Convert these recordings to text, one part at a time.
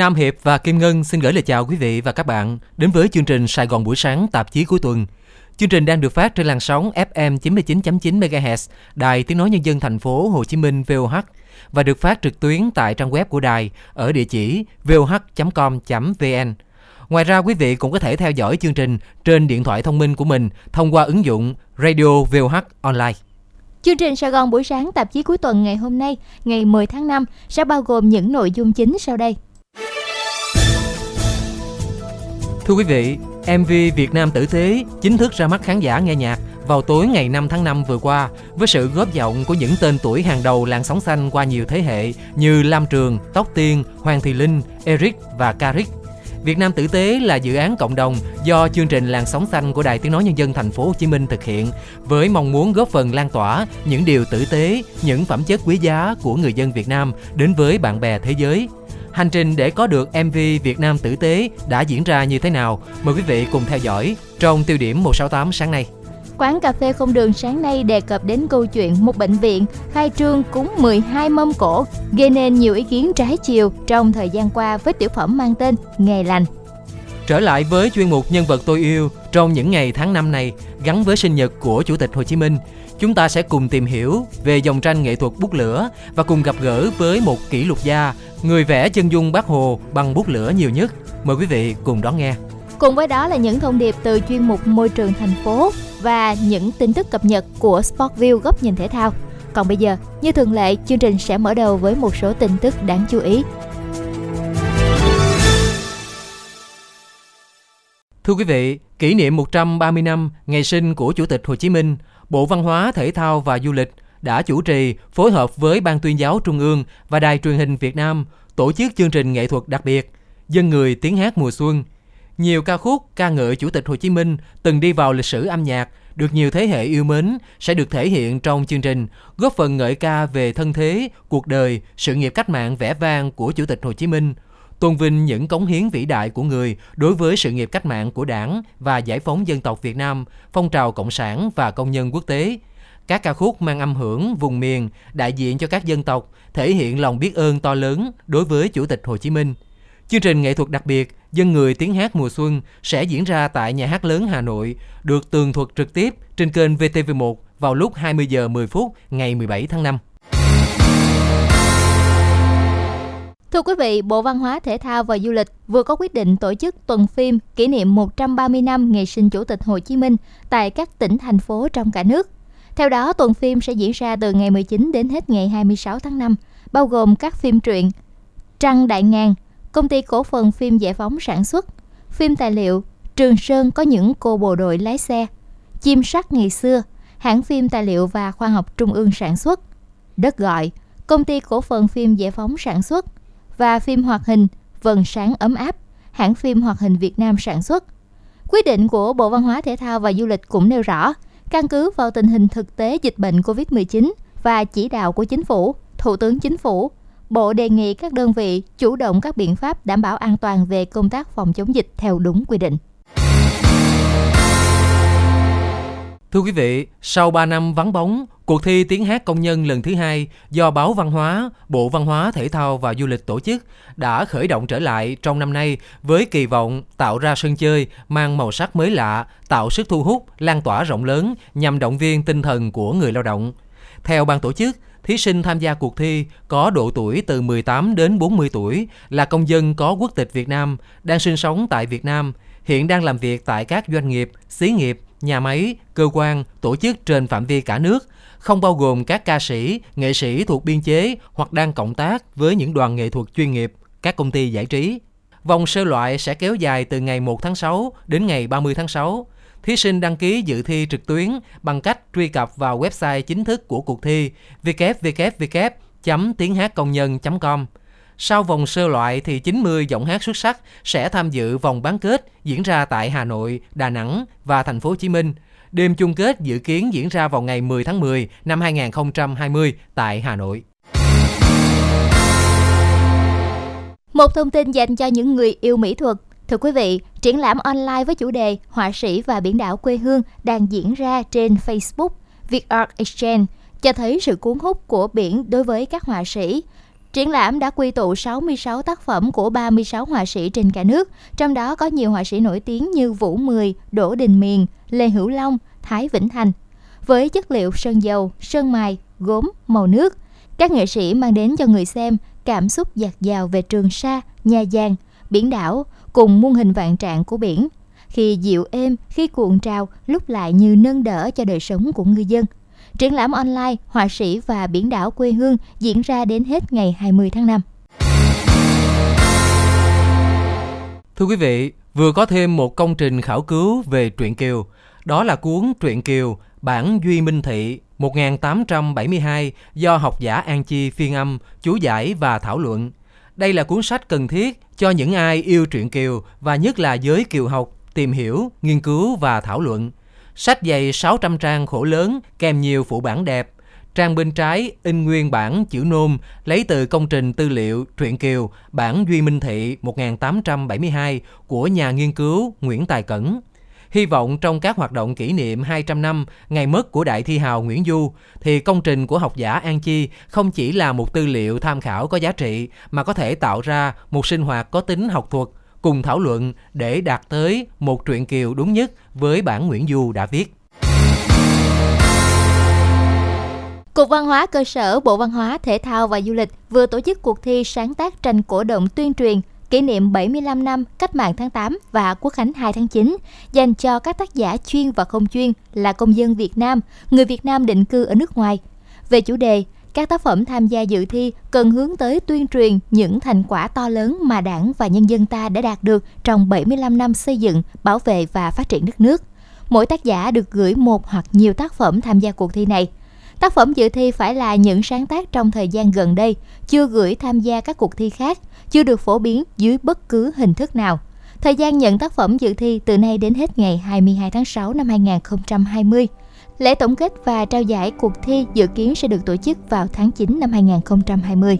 Nam Hiệp và Kim Ngân xin gửi lời chào quý vị và các bạn đến với chương trình Sài Gòn buổi sáng tạp chí cuối tuần. Chương trình đang được phát trên làn sóng FM 99.9 MHz, Đài Tiếng nói nhân dân thành phố Hồ Chí Minh VOH và được phát trực tuyến tại trang web của đài ở địa chỉ voh.com.vn. Ngoài ra quý vị cũng có thể theo dõi chương trình trên điện thoại thông minh của mình thông qua ứng dụng Radio VOH Online. Chương trình Sài Gòn buổi sáng tạp chí cuối tuần ngày hôm nay, ngày 10 tháng 5 sẽ bao gồm những nội dung chính sau đây. Thưa quý vị, MV Việt Nam tử tế chính thức ra mắt khán giả nghe nhạc vào tối ngày 5 tháng 5 vừa qua với sự góp giọng của những tên tuổi hàng đầu làng sóng xanh qua nhiều thế hệ như Lam Trường, Tóc Tiên, Hoàng Thị Linh, Eric và Karik. Việt Nam tử tế là dự án cộng đồng do chương trình làng sóng xanh của Đài Tiếng nói nhân dân thành phố Hồ Chí Minh thực hiện với mong muốn góp phần lan tỏa những điều tử tế, những phẩm chất quý giá của người dân Việt Nam đến với bạn bè thế giới. Hành trình để có được MV Việt Nam tử tế đã diễn ra như thế nào? Mời quý vị cùng theo dõi trong tiêu điểm 168 sáng nay. Quán cà phê không đường sáng nay đề cập đến câu chuyện một bệnh viện khai trương cúng 12 mâm cổ, gây nên nhiều ý kiến trái chiều trong thời gian qua với tiểu phẩm mang tên Ngày lành. Trở lại với chuyên mục Nhân vật tôi yêu trong những ngày tháng năm này gắn với sinh nhật của Chủ tịch Hồ Chí Minh, chúng ta sẽ cùng tìm hiểu về dòng tranh nghệ thuật bút lửa và cùng gặp gỡ với một kỷ lục gia, người vẽ chân dung bác Hồ bằng bút lửa nhiều nhất. Mời quý vị cùng đón nghe. Cùng với đó là những thông điệp từ chuyên mục môi trường thành phố và những tin tức cập nhật của Sportview góc nhìn thể thao. Còn bây giờ, như thường lệ, chương trình sẽ mở đầu với một số tin tức đáng chú ý. Thưa quý vị, kỷ niệm 130 năm ngày sinh của Chủ tịch Hồ Chí Minh, Bộ Văn hóa, Thể thao và Du lịch đã chủ trì phối hợp với Ban tuyên giáo Trung ương và Đài truyền hình Việt Nam tổ chức chương trình nghệ thuật đặc biệt Dân người tiếng hát mùa xuân. Nhiều ca khúc ca ngợi Chủ tịch Hồ Chí Minh từng đi vào lịch sử âm nhạc, được nhiều thế hệ yêu mến sẽ được thể hiện trong chương trình, góp phần ngợi ca về thân thế, cuộc đời, sự nghiệp cách mạng vẻ vang của Chủ tịch Hồ Chí Minh – tôn vinh những cống hiến vĩ đại của người đối với sự nghiệp cách mạng của Đảng và giải phóng dân tộc Việt Nam, phong trào cộng sản và công nhân quốc tế. Các ca khúc mang âm hưởng vùng miền, đại diện cho các dân tộc, thể hiện lòng biết ơn to lớn đối với Chủ tịch Hồ Chí Minh. Chương trình nghệ thuật đặc biệt Dân người tiếng hát mùa xuân sẽ diễn ra tại Nhà hát lớn Hà Nội, được tường thuật trực tiếp trên kênh VTV1 vào lúc 20 giờ 10 phút ngày 17 tháng 5. Thưa quý vị, Bộ Văn hóa, Thể thao và Du lịch vừa có quyết định tổ chức tuần phim kỷ niệm 130 năm ngày sinh Chủ tịch Hồ Chí Minh tại các tỉnh, thành phố trong cả nước. Theo đó, tuần phim sẽ diễn ra từ ngày 19 đến hết ngày 26 tháng 5, bao gồm các phim truyện Trăng Đại Ngàn, Công ty Cổ phần Phim Giải phóng sản xuất, phim tài liệu Trường Sơn có những cô bộ đội lái xe, Chim sắt ngày xưa, hãng phim tài liệu và khoa học trung ương sản xuất, Đất gọi, Công ty Cổ phần Phim Giải phóng sản xuất, và phim hoạt hình Vầng sáng ấm áp, hãng phim hoạt hình Việt Nam sản xuất. Quyết định của Bộ Văn hóa Thể thao và Du lịch cũng nêu rõ, căn cứ vào tình hình thực tế dịch bệnh COVID-19 và chỉ đạo của chính phủ, Thủ tướng Chính phủ, Bộ đề nghị các đơn vị chủ động các biện pháp đảm bảo an toàn về công tác phòng chống dịch theo đúng quy định. Thưa quý vị, sau 3 năm vắng bóng, cuộc thi tiếng hát công nhân lần thứ hai do Báo Văn hóa, Bộ Văn hóa, Thể thao và Du lịch tổ chức đã khởi động trở lại trong năm nay với kỳ vọng tạo ra sân chơi mang màu sắc mới lạ, tạo sức thu hút, lan tỏa rộng lớn nhằm động viên tinh thần của người lao động. Theo ban tổ chức, thí sinh tham gia cuộc thi có độ tuổi từ 18 đến 40 tuổi, là công dân có quốc tịch Việt Nam, đang sinh sống tại Việt Nam, hiện đang làm việc tại các doanh nghiệp, xí nghiệp, nhà máy, cơ quan, tổ chức trên phạm vi cả nước, không bao gồm các ca sĩ, nghệ sĩ thuộc biên chế hoặc đang cộng tác với những đoàn nghệ thuật chuyên nghiệp, các công ty giải trí. Vòng sơ loại sẽ kéo dài từ ngày 1 tháng 6 đến ngày 30 tháng 6. Thí sinh đăng ký dự thi trực tuyến bằng cách truy cập vào website chính thức của cuộc thi www.tienhátcongnhân.com. Sau vòng sơ loại thì 90 giọng hát xuất sắc sẽ tham dự vòng bán kết diễn ra tại Hà Nội, Đà Nẵng và thành phố Hồ Chí Minh. Đêm chung kết dự kiến diễn ra vào ngày 10 tháng 10 năm 2020 tại Hà Nội. Một thông tin dành cho những người yêu mỹ thuật. Thưa quý vị, triển lãm online với chủ đề Họa sĩ và biển đảo quê hương đang diễn ra trên Facebook Việt Art Exchange cho thấy sự cuốn hút của biển đối với các họa sĩ. Triển lãm đã quy tụ 66 tác phẩm của 36 họa sĩ trên cả nước, trong đó có nhiều họa sĩ nổi tiếng như Vũ Mười, Đỗ Đình Miền, Lê Hữu Long, Thái Vĩnh Thành. Với chất liệu sơn dầu, sơn mài, gốm, màu nước, các nghệ sĩ mang đến cho người xem cảm xúc dạt dào về Trường Sa, Nha Giang, biển đảo cùng muôn hình vạn trạng của biển. Khi dịu êm, khi cuộn trào, lúc lại như nâng đỡ cho đời sống của ngư dân – Triển lãm online Họa sĩ và biển đảo quê hương diễn ra đến hết ngày 20 tháng 5. Thưa quý vị, vừa có thêm một công trình khảo cứu về truyện Kiều. Đó là cuốn Truyện Kiều, bản Duy Minh Thị 1872 do học giả An Chi phiên âm, chú giải và thảo luận. Đây là cuốn sách cần thiết cho những ai yêu truyện Kiều và nhất là giới kiều học tìm hiểu, nghiên cứu và thảo luận. Sách dày 600 trang khổ lớn, kèm nhiều phụ bản đẹp. Trang bên trái in nguyên bản chữ nôm, lấy từ công trình tư liệu truyện Kiều, bản Duy Minh Thị 1872 của nhà nghiên cứu Nguyễn Tài Cẩn. Hy vọng trong các hoạt động kỷ niệm 200 năm ngày mất của đại thi hào Nguyễn Du, thì công trình của học giả An Chi không chỉ là một tư liệu tham khảo có giá trị, mà có thể tạo ra một sinh hoạt có tính học thuật cùng thảo luận để đạt tới một truyện kiều đúng nhất với bản Nguyễn Du đã viết. Cục Văn hóa Cơ sở Bộ Văn hóa, Thể thao và Du lịch vừa tổ chức cuộc thi sáng tác tranh cổ động tuyên truyền kỷ niệm 75 năm Cách mạng tháng 8 và Quốc khánh 2 tháng 9 dành cho các tác giả chuyên và không chuyên là công dân Việt Nam, người Việt Nam định cư ở nước ngoài. Về chủ đề các tác phẩm tham gia dự thi cần hướng tới tuyên truyền những thành quả to lớn mà Đảng và nhân dân ta đã đạt được trong 75 năm xây dựng, bảo vệ và phát triển đất nước. Mỗi tác giả được gửi một hoặc nhiều tác phẩm tham gia cuộc thi này. Tác phẩm dự thi phải là những sáng tác trong thời gian gần đây, chưa gửi tham gia các cuộc thi khác, chưa được phổ biến dưới bất cứ hình thức nào. Thời gian nhận tác phẩm dự thi từ nay đến hết ngày 22 tháng 6 năm 2020. Lễ tổng kết và trao giải cuộc thi dự kiến sẽ được tổ chức vào tháng 9 năm 2020.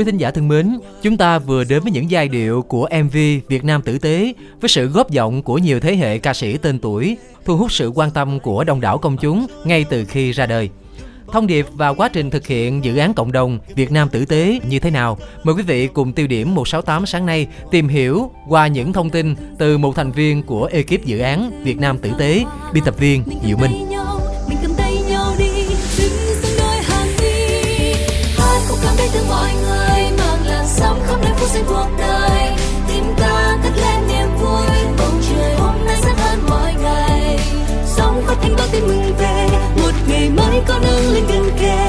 Quý thính giả thân mến, chúng ta vừa đến với những giai điệu của MV Việt Nam tử tế với sự góp giọng của nhiều thế hệ ca sĩ tên tuổi, thu hút sự quan tâm của đông đảo công chúng ngay từ khi ra đời. Thông điệp và quá trình thực hiện dự án cộng đồng Việt Nam tử tế như thế nào? Mời quý vị cùng tiêu điểm 168 sáng nay tìm hiểu qua những thông tin từ một thành viên của ekip dự án Việt Nam tử tế, biên tập viên Diệu Minh. Bao tin mừng về. Một ngày mới có nắng lên gần kề.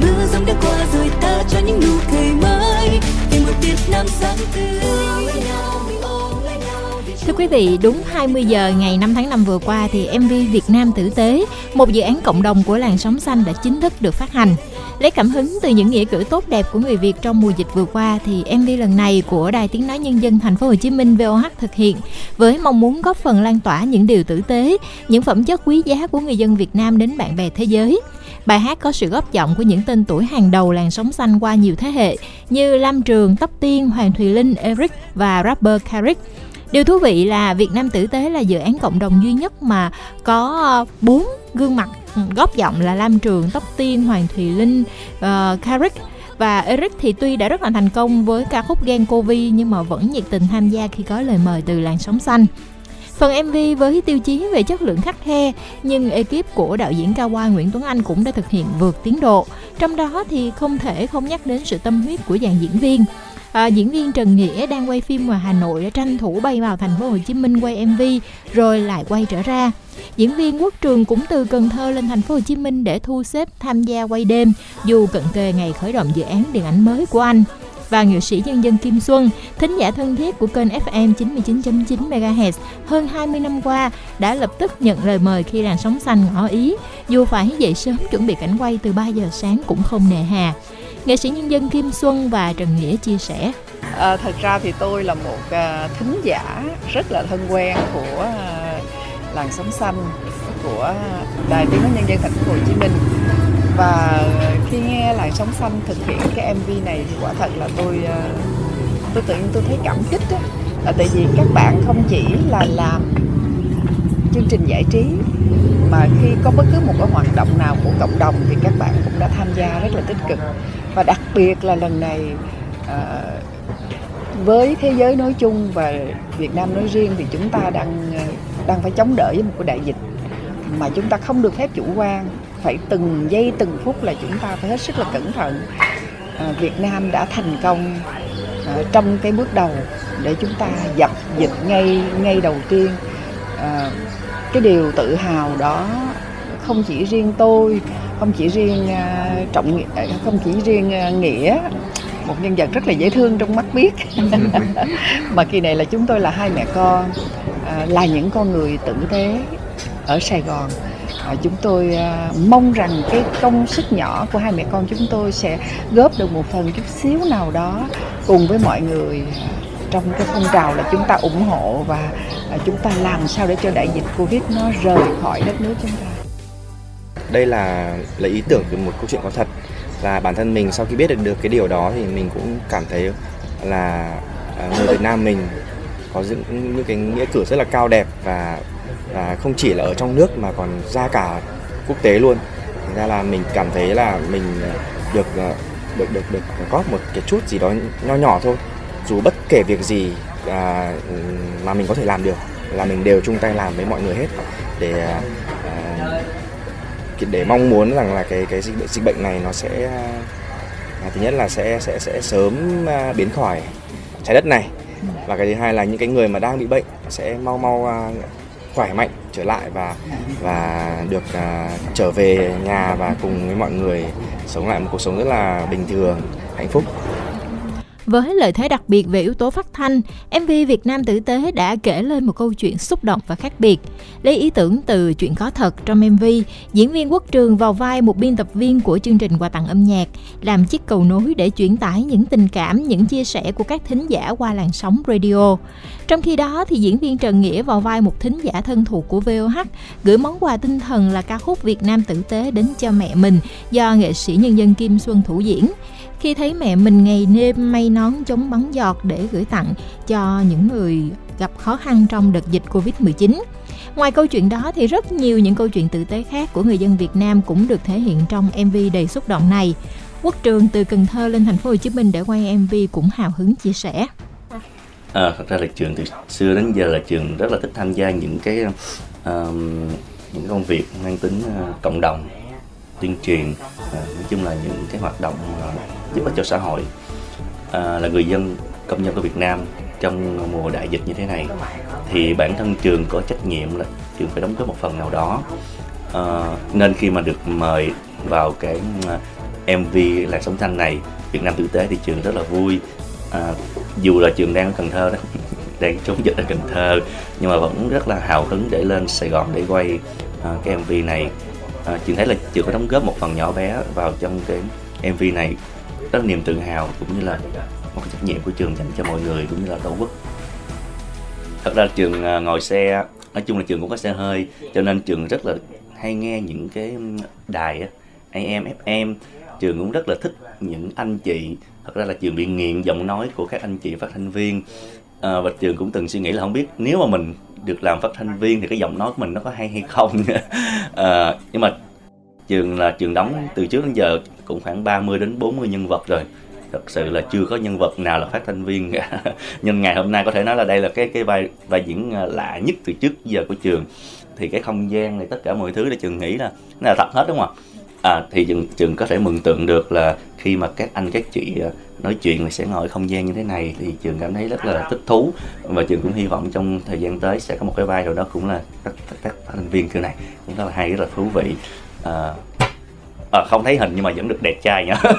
Mưa giông đã qua rồi ta cho những nụ cười mới. Vì một Việt Nam sáng tươi. Thưa quý vị, đúng 20 giờ ngày 5 tháng 5 vừa qua thì MV Việt Nam Tử Tế, một dự án cộng đồng của làng sống xanh đã chính thức được phát hành. Lấy cảm hứng từ những nghĩa cử tốt đẹp của người Việt trong mùa dịch vừa qua thì MV lần này của Đài Tiếng nói nhân dân thành phố Hồ Chí Minh VOH thực hiện với mong muốn góp phần lan tỏa những điều tử tế, những phẩm chất quý giá của người dân Việt Nam đến bạn bè thế giới. Bài hát có sự góp giọng của những tên tuổi hàng đầu làng sống xanh qua nhiều thế hệ như Lam Trường, Tóc Tiên, Hoàng Thùy Linh, Eric và rapper Carrick. Điều thú vị là Việt Nam Tử Tế là dự án cộng đồng duy nhất mà có ờ, bốn gương mặt ừ, góp giọng là Lam Trường, Tóc Tiên, Hoàng Thùy Linh, uh, Carrick và Eric thì tuy đã rất là thành công với ca khúc Gen Covid nhưng mà vẫn nhiệt tình tham gia khi có lời mời từ làng sống xanh. Phần MV với tiêu chí về chất lượng khắc khe nhưng ekip của đạo diễn Cao Hoa Nguyễn Tuấn Anh cũng đã thực hiện vượt tiến độ. Trong đó thì không thể không nhắc đến sự tâm huyết của dàn diễn viên à, diễn viên Trần Nghĩa đang quay phim ngoài Hà Nội đã tranh thủ bay vào thành phố Hồ Chí Minh quay MV rồi lại quay trở ra. Diễn viên Quốc Trường cũng từ Cần Thơ lên thành phố Hồ Chí Minh để thu xếp tham gia quay đêm dù cận kề ngày khởi động dự án điện ảnh mới của anh và nghệ sĩ nhân dân Kim Xuân, thính giả thân thiết của kênh FM 99.9 MHz hơn 20 năm qua đã lập tức nhận lời mời khi làn sóng xanh ngỏ ý, dù phải dậy sớm chuẩn bị cảnh quay từ 3 giờ sáng cũng không nề hà. Nghệ sĩ nhân dân Kim Xuân và Trần Nghĩa chia sẻ. À, thật ra thì tôi là một uh, thính giả rất là thân quen của uh, làng sống xanh của đài tiếng nói nhân dân thành phố Hồ Chí Minh và khi nghe làng sống xanh thực hiện cái mv này thì quả thật là tôi tôi tự nhiên tôi thấy cảm kích đó là tại vì các bạn không chỉ là làm chương trình giải trí. Mà khi có bất cứ một cái hoạt động nào của cộng đồng thì các bạn cũng đã tham gia rất là tích cực. Và đặc biệt là lần này à, với thế giới nói chung và Việt Nam nói riêng thì chúng ta đang ờ, đang phải chống đỡ với một cái đại dịch mà chúng ta không được phép chủ quan. Phải từng giây từng phút là chúng ta phải hết sức là cẩn thận. À, Việt Nam đã thành công à, trong cái bước đầu để chúng ta dập dịch ngay ngay đầu tiên. À, cái điều tự hào đó không chỉ riêng tôi không chỉ riêng uh, trọng à, không chỉ riêng uh, nghĩa một nhân vật rất là dễ thương trong mắt biết. Mà kỳ này là chúng tôi là hai mẹ con uh, là những con người tử tế ở Sài Gòn. À, chúng tôi à, mong rằng cái công sức nhỏ của hai mẹ con chúng tôi sẽ góp được một phần chút xíu nào đó cùng với mọi người trong cái phong trào là chúng ta ủng hộ và à, chúng ta làm sao để cho đại dịch Covid nó rời khỏi đất nước chúng ta. Đây là là ý tưởng từ một câu chuyện có thật và bản thân mình sau khi biết được được cái điều đó thì mình cũng cảm thấy là à, người Việt Nam mình có những những cái nghĩa cử rất là cao đẹp và và không chỉ là ở trong nước mà còn ra cả quốc tế luôn. Thành ra là mình cảm thấy là mình được à, được được được góp một cái chút gì đó nho nhỏ thôi dù bất kể việc gì à, mà mình có thể làm được là mình đều chung tay làm với mọi người hết. Để à, à, để mong muốn rằng là cái cái dịch bệnh, dịch bệnh này nó sẽ à, thứ nhất là sẽ sẽ sẽ sớm à, biến khỏi trái đất này. Và cái thứ hai là những cái người mà đang bị bệnh sẽ mau mau à, khỏe mạnh trở lại và và được à, trở về nhà và cùng với mọi người sống lại một cuộc sống rất là bình thường hạnh phúc với lợi thế đặc biệt về yếu tố phát thanh, MV Việt Nam tử tế đã kể lên một câu chuyện xúc động và khác biệt. Lấy ý tưởng từ chuyện có thật trong MV, diễn viên Quốc Trường vào vai một biên tập viên của chương trình quà tặng âm nhạc, làm chiếc cầu nối để chuyển tải những tình cảm, những chia sẻ của các thính giả qua làn sóng radio. Trong khi đó thì diễn viên Trần Nghĩa vào vai một thính giả thân thuộc của VOH, gửi món quà tinh thần là ca khúc Việt Nam tử tế đến cho mẹ mình do nghệ sĩ nhân dân Kim Xuân thủ diễn khi thấy mẹ mình ngày đêm may nón chống bắn giọt để gửi tặng cho những người gặp khó khăn trong đợt dịch Covid-19. Ngoài câu chuyện đó thì rất nhiều những câu chuyện tử tế khác của người dân Việt Nam cũng được thể hiện trong MV đầy xúc động này. Quốc Trường từ Cần Thơ lên thành phố Hồ Chí Minh để quay MV cũng hào hứng chia sẻ. À, thật ra là trường từ xưa đến giờ là trường rất là thích tham gia những cái uh, những công việc mang tính uh, cộng đồng tuyên truyền à, nói chung là những cái hoạt động giúp ích cho xã hội à, là người dân công nhân của Việt Nam trong mùa đại dịch như thế này thì bản thân trường có trách nhiệm là trường phải đóng góp một phần nào đó. À, nên khi mà được mời vào cái à, MV là sống xanh này Việt Nam tử tế thì trường rất là vui. À, dù là trường đang ở Cần Thơ đó đang chống dịch ở Cần Thơ nhưng mà vẫn rất là hào hứng để lên Sài Gòn để quay à, cái MV này à, trường thấy là trường có đóng góp một phần nhỏ bé vào trong cái MV này. Rất là niềm tự hào cũng như là một cái trách nhiệm của trường dành cho mọi người cũng như là tổ quốc. Thật ra trường à, ngồi xe nói chung là trường cũng có xe hơi cho nên trường rất là hay nghe những cái đài AM FM trường cũng rất là thích những anh chị. Thật ra là trường bị nghiện giọng nói của các anh chị phát thanh viên. Ờ, à, Bạch trường cũng từng suy nghĩ là không biết nếu mà mình được làm phát thanh viên thì cái giọng nói của mình nó có hay hay không. À, nhưng mà trường là trường đóng từ trước đến giờ cũng khoảng 30 đến 40 nhân vật rồi. Thật sự là chưa có nhân vật nào là phát thanh viên. Cả nhưng ngày hôm nay có thể nói là đây là cái cái vai vai diễn ờ, lạ nhất từ trước giờ của trường. Thì cái không gian này tất cả mọi thứ là trường nghĩ là nó là thật hết đúng không ạ? À, thì trường trường có thể mừng tượng được là khi mà các anh các chị à, nói chuyện thì sẽ ngồi không gian như thế này thì trường cảm thấy rất là thích thú. Và trường cũng hy vọng trong thời gian tới sẽ có một cái vai nào đó cũng là các các phát thanh viên kiểu này. Cũng rất là hay rất là thú vị. À, à, không thấy hình nhưng mà vẫn được đẹp trai nhá.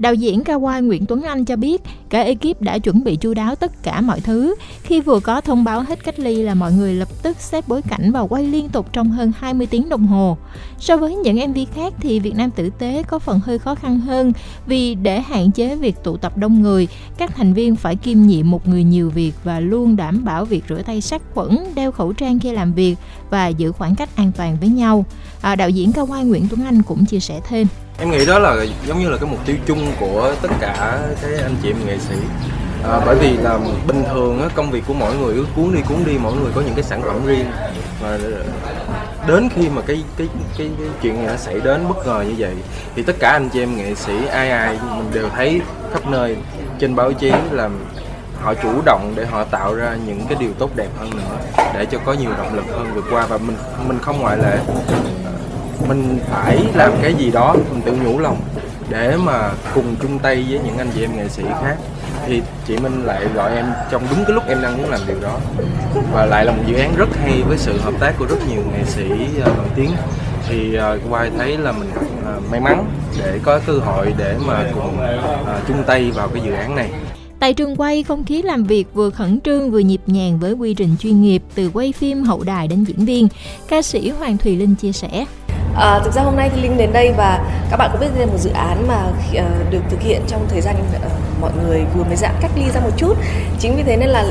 Đạo diễn Kawai Nguyễn Tuấn Anh cho biết cả ekip đã chuẩn bị chu đáo tất cả mọi thứ. Khi vừa có thông báo hết cách ly là mọi người lập tức xếp bối cảnh và quay liên tục trong hơn 20 tiếng đồng hồ. So với những MV khác thì Việt Nam tử tế có phần hơi khó khăn hơn vì để hạn chế việc tụ tập đông người, các thành viên phải kiêm nhiệm một người nhiều việc và luôn đảm bảo việc rửa tay sát khuẩn, đeo khẩu trang khi làm việc và giữ khoảng cách an toàn với nhau. À, đạo diễn Kawai Nguyễn Tuấn Anh cũng chia sẻ thêm em nghĩ đó là giống như là cái mục tiêu chung của tất cả cái anh chị em nghệ sĩ. À, bởi vì là bình thường á, công việc của mỗi người cứ cuốn đi cuốn đi mỗi người có những cái sản phẩm riêng. Và ờ, đến khi mà cái cái cái, cái chuyện này xảy đến bất ngờ như vậy thì tất cả anh chị em nghệ sĩ ai ai mình đều thấy khắp nơi trên báo chí là họ chủ động để họ tạo ra những cái điều tốt đẹp hơn nữa để cho có nhiều động lực hơn vượt qua. Và mình mình không ngoại lệ mình phải làm cái gì đó mình tự nhủ lòng để mà cùng chung tay với những anh chị em nghệ sĩ khác thì chị Minh lại gọi em trong đúng cái lúc em đang muốn làm điều đó và lại là một dự án rất hay với sự hợp tác của rất nhiều nghệ sĩ uh, nổi tiếng thì ờ, uh, quay thấy là mình uh, may mắn để có cơ hội để mà cùng uh, chung tay vào cái dự án này Tại trường quay, không khí làm việc vừa khẩn trương vừa nhịp nhàng với quy trình chuyên nghiệp từ quay phim hậu đài đến diễn viên. Ca sĩ Hoàng Thùy Linh chia sẻ. À, thực ra hôm nay thì Linh đến đây và các bạn cũng biết đây là một dự án mà uh, được thực hiện trong thời gian uh, mọi người vừa mới giãn cách ly ra một chút. Chính vì thế nên là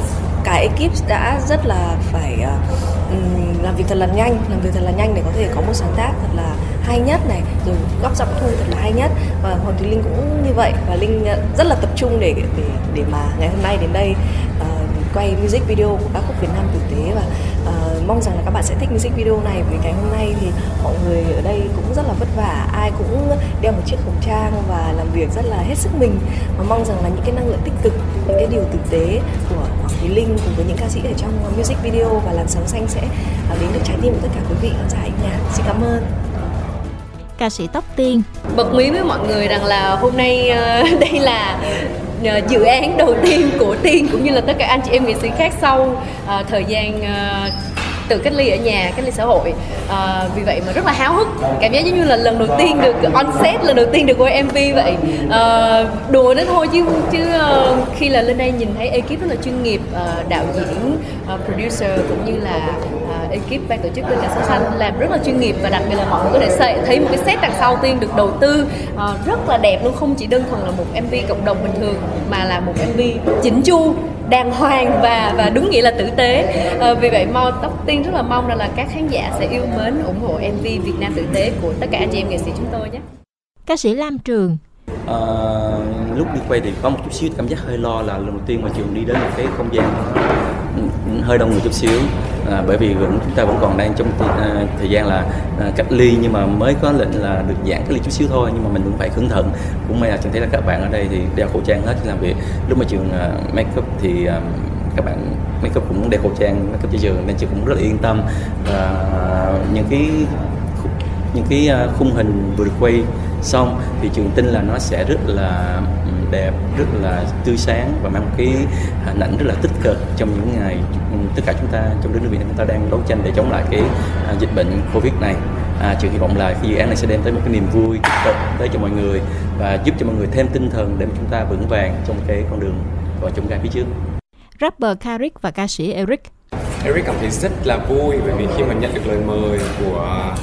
cả ekip đã rất là phải uh, làm việc thật là nhanh, làm việc thật là nhanh để có thể có một sáng tác thật là hay nhất này, rồi góc giọng thu thật là hay nhất và Hoàng Thùy Linh cũng như vậy và Linh rất là tập trung để để để mà ngày hôm nay đến đây uh, quay music video của các khúc Việt Nam tử tế và uh, mong rằng là các bạn sẽ thích music video này vì ngày hôm nay thì mọi người ở đây cũng rất là vất vả ai cũng đeo một chiếc khẩu trang và làm việc rất là hết sức mình. Và mong rằng là những cái năng lượng tích cực những cái điều tử tế của Hoàng Thúy Linh cùng với những ca sĩ ở trong music video và làn sóng xanh sẽ uh, đến được trái tim của tất cả quý vị khán giả anh nhà xin cảm ơn. Ca sĩ tóc tiên. Bật mí với mọi người rằng là hôm nay uh, đây là Ờ, Ờ, dự án đầu tiên của tiên cũng như là tất cả anh chị em nghệ sĩ khác sau uh, thời gian uh, tự cách ly ở nhà cách ly xã hội. À, vì vậy mà rất là háo hức. Cảm giác giống như là lần đầu tiên được on set lần đầu tiên được quay mv vậy. À, đùa đến thôi chứ chứ uh, khi là lên đây nhìn thấy ekip rất là chuyên nghiệp uh, đạo diễn uh, producer cũng như là ekip ban tổ chức bên cạnh xanh làm rất là chuyên nghiệp và đặc biệt là mọi người có thể thấy một cái set đằng sau tiên được đầu tư uh, rất là đẹp luôn. Không chỉ đơn thuần là một mv cộng đồng bình thường mà là một mv chỉnh chu đàng hoàng và và đúng nghĩa là tử tế. À, vì vậy mo tóc tiên rất là mong rằng là các khán giả sẽ yêu mến ủng hộ mv Việt Nam tử tế của tất cả anh chị em nghệ sĩ chúng tôi nhé. Ca sĩ Lam Trường. À, lúc đi quay thì có một chút xíu cảm giác hơi lo là lần đầu tiên mà trường đi đến một cái không gian hơi đông người chút xíu. À, bởi vì vẫn chúng ta vẫn còn đang trong à, thời gian là à, cách ly nhưng mà mới có lệnh là được giãn cách ly chút xíu thôi nhưng mà mình cũng phải cẩn thận. Cũng may là trường thấy là các bạn ở đây thì đeo khẩu trang hết khi làm việc. Lúc mà trường à, make up thì à, các bạn make up cũng đeo khẩu trang make up cho trường nên trường cũng rất là yên tâm. Và những cái những cái à, khung hình vừa được quay xong thì trường tin là nó sẽ rất là đẹp rất là tươi sáng và mang một cái hình ảnh rất là tích cực trong những ngày tất cả chúng ta trong đất nước Việt Nam chúng ta đang đấu tranh để chống lại cái à, dịch bệnh Covid này à, trường hy vọng là cái dự án này sẽ đem tới một cái niềm vui tích cực tới cho mọi người và giúp cho mọi người thêm tinh thần để mà chúng ta vững vàng trong cái con đường và trong gai phía trước. Rapper Karik và ca sĩ Eric Eric cảm thấy rất là vui bởi vì khi mà nhận được lời mời của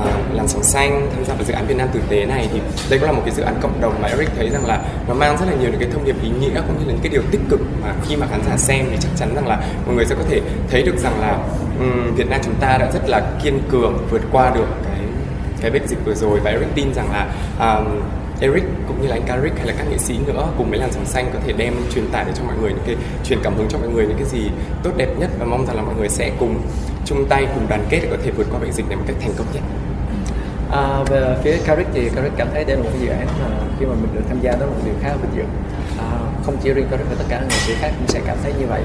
uh, làn sóng xanh tham gia vào dự án Việt Nam tử tế này thì đây cũng là một cái dự án cộng đồng mà Eric thấy rằng là nó mang rất là nhiều những cái thông điệp ý nghĩa cũng như là những cái điều tích cực mà khi mà khán giả xem thì chắc chắn rằng là mọi người sẽ có thể thấy được rằng là um, Việt Nam chúng ta đã rất là kiên cường vượt qua được cái cái bệnh dịch vừa rồi và Eric tin rằng là um, Eric cũng như là anh Karik hay là các nghệ sĩ nữa cùng với làn sóng xanh có thể đem truyền tải để cho mọi người những cái truyền cảm hứng cho mọi người những cái gì tốt đẹp nhất và mong rằng là mọi người sẽ cùng chung tay cùng đoàn kết để có thể vượt qua bệnh dịch này một cách thành công nhất. À, về phía Karik thì Karik cảm thấy đây là một cái dự án mà khi mà mình được tham gia đó là một điều khá là vinh dự. À, không chỉ riêng Karik mà tất cả nghệ sĩ khác cũng sẽ cảm thấy như vậy.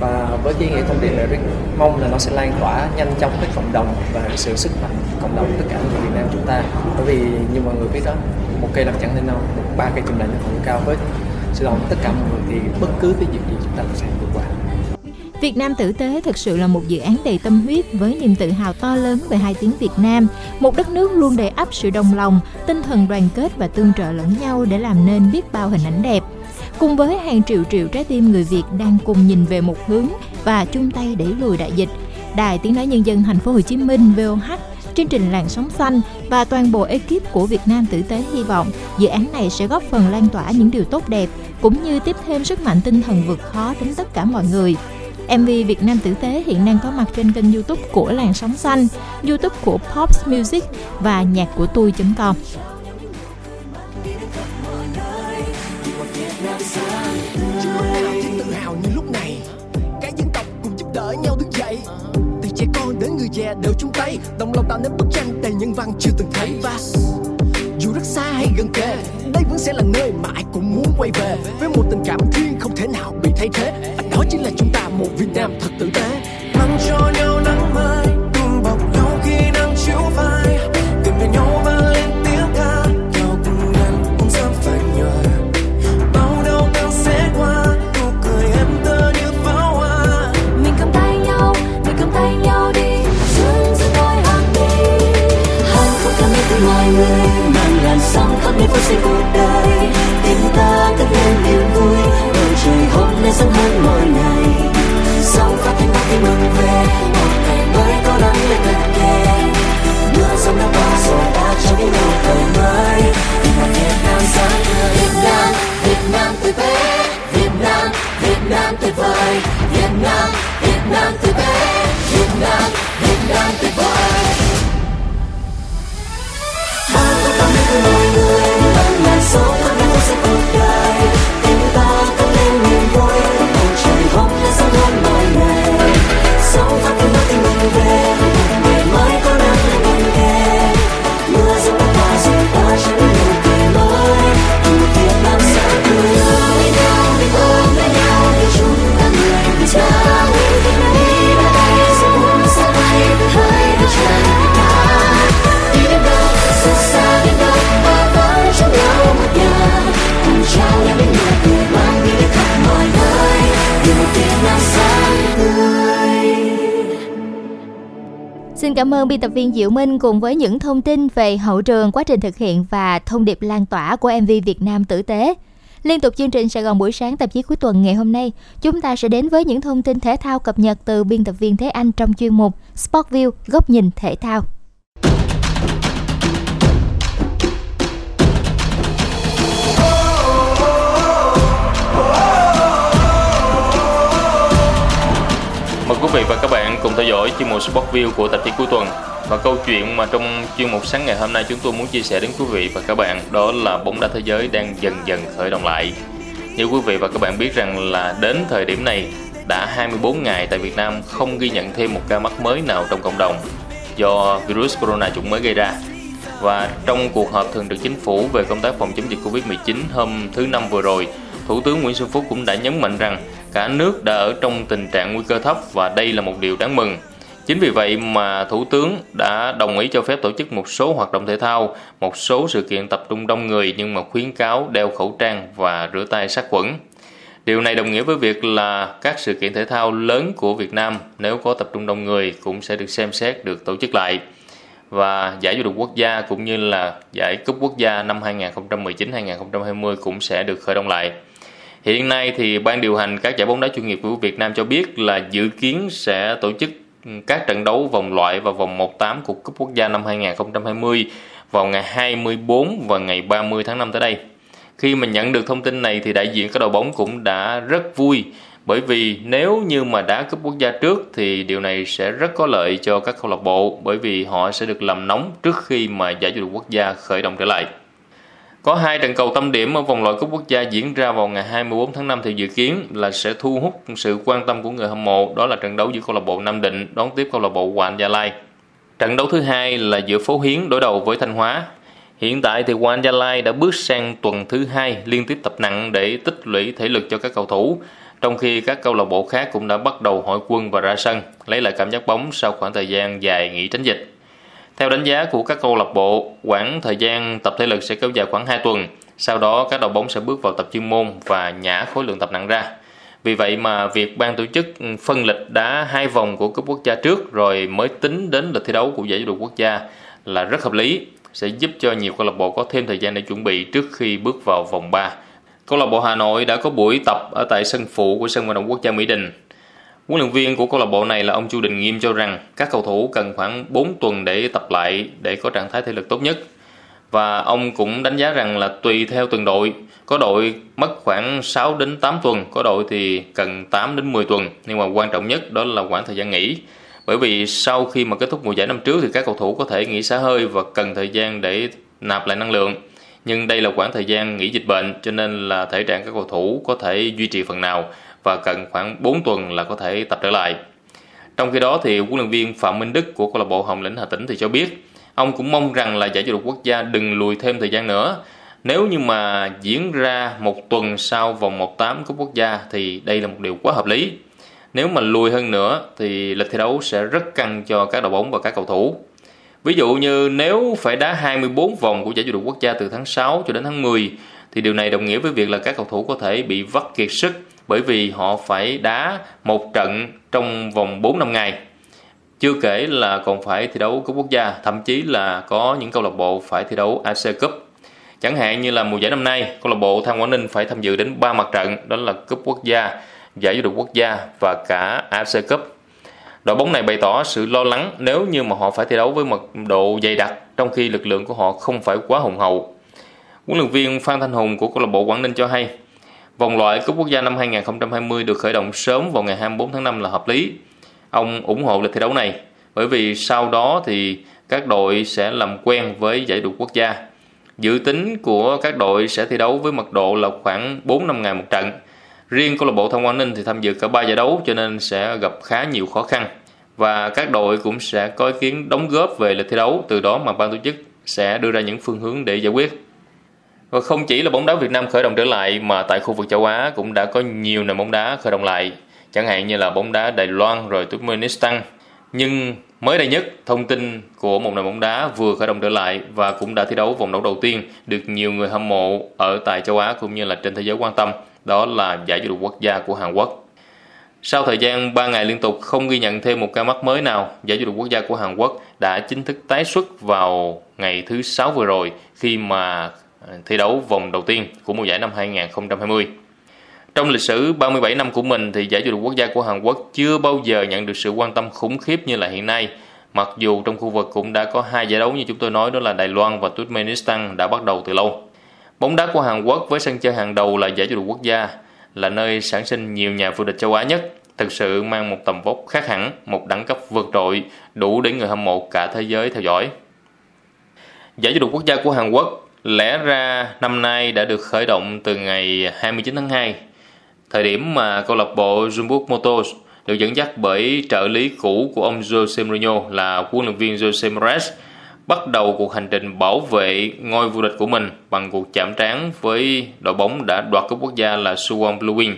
Và với cái nghĩa thông điệp này Rick mong là nó sẽ lan tỏa nhanh chóng tới cộng đồng và sự sức mạnh cộng đồng tất cả người Việt Nam chúng ta. Bởi vì như mọi người biết đó một cây làm chẳng nên đâu ba cây chùm lại nó còn cao với sự lòng tất cả mọi người thì bất cứ cái việc gì chúng ta cũng sẽ vượt qua. Việt Nam tử tế thực sự là một dự án đầy tâm huyết với niềm tự hào to lớn về hai tiếng Việt Nam, một đất nước luôn đầy ắp sự đồng lòng, tinh thần đoàn kết và tương trợ lẫn nhau để làm nên biết bao hình ảnh đẹp. Cùng với hàng triệu triệu trái tim người Việt đang cùng nhìn về một hướng và chung tay đẩy lùi đại dịch, Đài Tiếng nói nhân dân thành phố Hồ Chí Minh VOH chương trình làn sóng xanh và toàn bộ ekip của Việt Nam tử tế hy vọng dự án này sẽ góp phần lan tỏa những điều tốt đẹp cũng như tiếp thêm sức mạnh tinh thần vượt khó đến tất cả mọi người. MV Việt Nam tử tế hiện đang có mặt trên kênh YouTube của Làn sóng xanh, YouTube của Pops Music và nhạc của tôi.com. đến người già đều chung tay đồng lòng tạo nên bức tranh đầy nhân văn chưa từng thấy và dù rất xa hay gần kề, đây vẫn sẽ là nơi mà ai cũng muốn quay về. Với một tình cảm riêng không thể nào bị thay thế, và đó chính là chúng ta một việt nam thật tử tế. Tập viên Diệu Minh cùng với những thông tin về hậu trường, quá trình thực hiện và thông điệp lan tỏa của MV Việt Nam tử tế. Liên tục chương trình Sài Gòn buổi sáng tạp chí cuối tuần ngày hôm nay, chúng ta sẽ đến với những thông tin thể thao cập nhật từ biên tập viên Thế Anh trong chuyên mục Sportview góc nhìn thể thao. Vị và các bạn cùng theo dõi chuyên mục Sportview của tạp chí cuối tuần. Và câu chuyện mà trong chuyên mục sáng ngày hôm nay chúng tôi muốn chia sẻ đến quý vị và các bạn đó là bóng đá thế giới đang dần dần khởi động lại. Như quý vị và các bạn biết rằng là đến thời điểm này đã 24 ngày tại Việt Nam không ghi nhận thêm một ca mắc mới nào trong cộng đồng do virus corona chủng mới gây ra. Và trong cuộc họp thường trực chính phủ về công tác phòng chống dịch Covid-19 hôm thứ Năm vừa rồi, Thủ tướng Nguyễn Xuân Phúc cũng đã nhấn mạnh rằng cả nước đã ở trong tình trạng nguy cơ thấp và đây là một điều đáng mừng. Chính vì vậy mà Thủ tướng đã đồng ý cho phép tổ chức một số hoạt động thể thao, một số sự kiện tập trung đông người nhưng mà khuyến cáo đeo khẩu trang và rửa tay sát khuẩn. Điều này đồng nghĩa với việc là các sự kiện thể thao lớn của Việt Nam nếu có tập trung đông người cũng sẽ được xem xét được tổ chức lại. Và giải vô địch quốc gia cũng như là giải cúp quốc gia năm 2019-2020 cũng sẽ được khởi động lại. Hiện nay thì ban điều hành các giải bóng đá chuyên nghiệp của Việt Nam cho biết là dự kiến sẽ tổ chức các trận đấu vòng loại và vòng 1-8 của Cúp Quốc gia năm 2020 vào ngày 24 và ngày 30 tháng 5 tới đây. Khi mà nhận được thông tin này thì đại diện các đội bóng cũng đã rất vui, bởi vì nếu như mà đá cúp quốc gia trước thì điều này sẽ rất có lợi cho các câu lạc bộ, bởi vì họ sẽ được làm nóng trước khi mà giải vô địch quốc gia khởi động trở lại. Có hai trận cầu tâm điểm ở vòng loại cúp quốc gia diễn ra vào ngày 24 tháng 5 thì dự kiến là sẽ thu hút sự quan tâm của người hâm mộ, đó là trận đấu giữa câu lạc bộ Nam Định đón tiếp câu lạc bộ Hoàng Gia Lai. Trận đấu thứ hai là giữa Phố Hiến đối đầu với Thanh Hóa. Hiện tại thì Hoàng Gia Lai đã bước sang tuần thứ hai liên tiếp tập nặng để tích lũy thể lực cho các cầu thủ, trong khi các câu lạc bộ khác cũng đã bắt đầu hội quân và ra sân, lấy lại cảm giác bóng sau khoảng thời gian dài nghỉ tránh dịch. Theo đánh giá của các câu lạc bộ, quãng thời gian tập thể lực sẽ kéo dài khoảng 2 tuần. Sau đó các đội bóng sẽ bước vào tập chuyên môn và nhả khối lượng tập nặng ra. Vì vậy mà việc ban tổ chức phân lịch đá hai vòng của cúp quốc gia trước rồi mới tính đến lịch thi đấu của giải vô địch quốc gia là rất hợp lý, sẽ giúp cho nhiều câu lạc bộ có thêm thời gian để chuẩn bị trước khi bước vào vòng 3. Câu lạc bộ Hà Nội đã có buổi tập ở tại sân phụ của sân vận động quốc gia Mỹ Đình. Huấn luyện viên của câu lạc bộ này là ông Chu Đình Nghiêm cho rằng các cầu thủ cần khoảng 4 tuần để tập lại để có trạng thái thể lực tốt nhất. Và ông cũng đánh giá rằng là tùy theo từng đội, có đội mất khoảng 6 đến 8 tuần, có đội thì cần 8 đến 10 tuần, nhưng mà quan trọng nhất đó là khoảng thời gian nghỉ. Bởi vì sau khi mà kết thúc mùa giải năm trước thì các cầu thủ có thể nghỉ xả hơi và cần thời gian để nạp lại năng lượng. Nhưng đây là khoảng thời gian nghỉ dịch bệnh cho nên là thể trạng các cầu thủ có thể duy trì phần nào và cần khoảng 4 tuần là có thể tập trở lại. Trong khi đó thì huấn luyện viên Phạm Minh Đức của câu lạc bộ Hồng Lĩnh Hà Tĩnh thì cho biết, ông cũng mong rằng là giải vô địch quốc gia đừng lùi thêm thời gian nữa. Nếu như mà diễn ra một tuần sau vòng 1-8 cúp quốc gia thì đây là một điều quá hợp lý. Nếu mà lùi hơn nữa thì lịch thi đấu sẽ rất căng cho các đội bóng và các cầu thủ. Ví dụ như nếu phải đá 24 vòng của giải vô địch quốc gia từ tháng 6 cho đến tháng 10 thì điều này đồng nghĩa với việc là các cầu thủ có thể bị vắt kiệt sức bởi vì họ phải đá một trận trong vòng 4 năm ngày. Chưa kể là còn phải thi đấu cúp quốc gia, thậm chí là có những câu lạc bộ phải thi đấu AC Cup. Chẳng hạn như là mùa giải năm nay, câu lạc bộ Thanh Quảng Ninh phải tham dự đến 3 mặt trận, đó là cúp quốc gia, giải vô địch quốc gia và cả AC Cup. Đội bóng này bày tỏ sự lo lắng nếu như mà họ phải thi đấu với mật độ dày đặc trong khi lực lượng của họ không phải quá hùng hậu. Huấn luyện viên Phan Thanh Hùng của câu lạc bộ Quảng Ninh cho hay, vòng loại cúp quốc gia năm 2020 được khởi động sớm vào ngày 24 tháng 5 là hợp lý. Ông ủng hộ lịch thi đấu này bởi vì sau đó thì các đội sẽ làm quen với giải đấu quốc gia. Dự tính của các đội sẽ thi đấu với mật độ là khoảng 4 năm ngày một trận. Riêng câu lạc bộ Thông Quảng Ninh thì tham dự cả ba giải đấu cho nên sẽ gặp khá nhiều khó khăn. Và các đội cũng sẽ có ý kiến đóng góp về lịch thi đấu, từ đó mà ban tổ chức sẽ đưa ra những phương hướng để giải quyết. Và không chỉ là bóng đá Việt Nam khởi động trở lại mà tại khu vực châu Á cũng đã có nhiều nền bóng đá khởi động lại, chẳng hạn như là bóng đá Đài Loan rồi Turkmenistan. Nhưng mới đây nhất, thông tin của một nền bóng đá vừa khởi động trở lại và cũng đã thi đấu vòng đấu đầu tiên được nhiều người hâm mộ ở tại châu Á cũng như là trên thế giới quan tâm, đó là giải vô địch quốc gia của Hàn Quốc. Sau thời gian 3 ngày liên tục không ghi nhận thêm một ca mắc mới nào, giải vô địch quốc gia của Hàn Quốc đã chính thức tái xuất vào ngày thứ sáu vừa rồi khi mà thi đấu vòng đầu tiên của mùa giải năm 2020. Trong lịch sử 37 năm của mình thì giải vô địch quốc gia của Hàn Quốc chưa bao giờ nhận được sự quan tâm khủng khiếp như là hiện nay. Mặc dù trong khu vực cũng đã có hai giải đấu như chúng tôi nói đó là Đài Loan và Turkmenistan đã bắt đầu từ lâu. Bóng đá của Hàn Quốc với sân chơi hàng đầu là giải vô địch quốc gia là nơi sản sinh nhiều nhà vô địch châu Á nhất, thực sự mang một tầm vóc khác hẳn, một đẳng cấp vượt trội, đủ để người hâm mộ cả thế giới theo dõi. Giải vô địch quốc gia của Hàn Quốc Lẽ ra năm nay đã được khởi động từ ngày 29 tháng 2, thời điểm mà câu lạc bộ Jumbo Motors được dẫn dắt bởi trợ lý cũ của ông Jose Mourinho là huấn luyện viên Jose Moraes bắt đầu cuộc hành trình bảo vệ ngôi vô địch của mình bằng cuộc chạm trán với đội bóng đã đoạt cúp quốc gia là Suwon Blue Wing.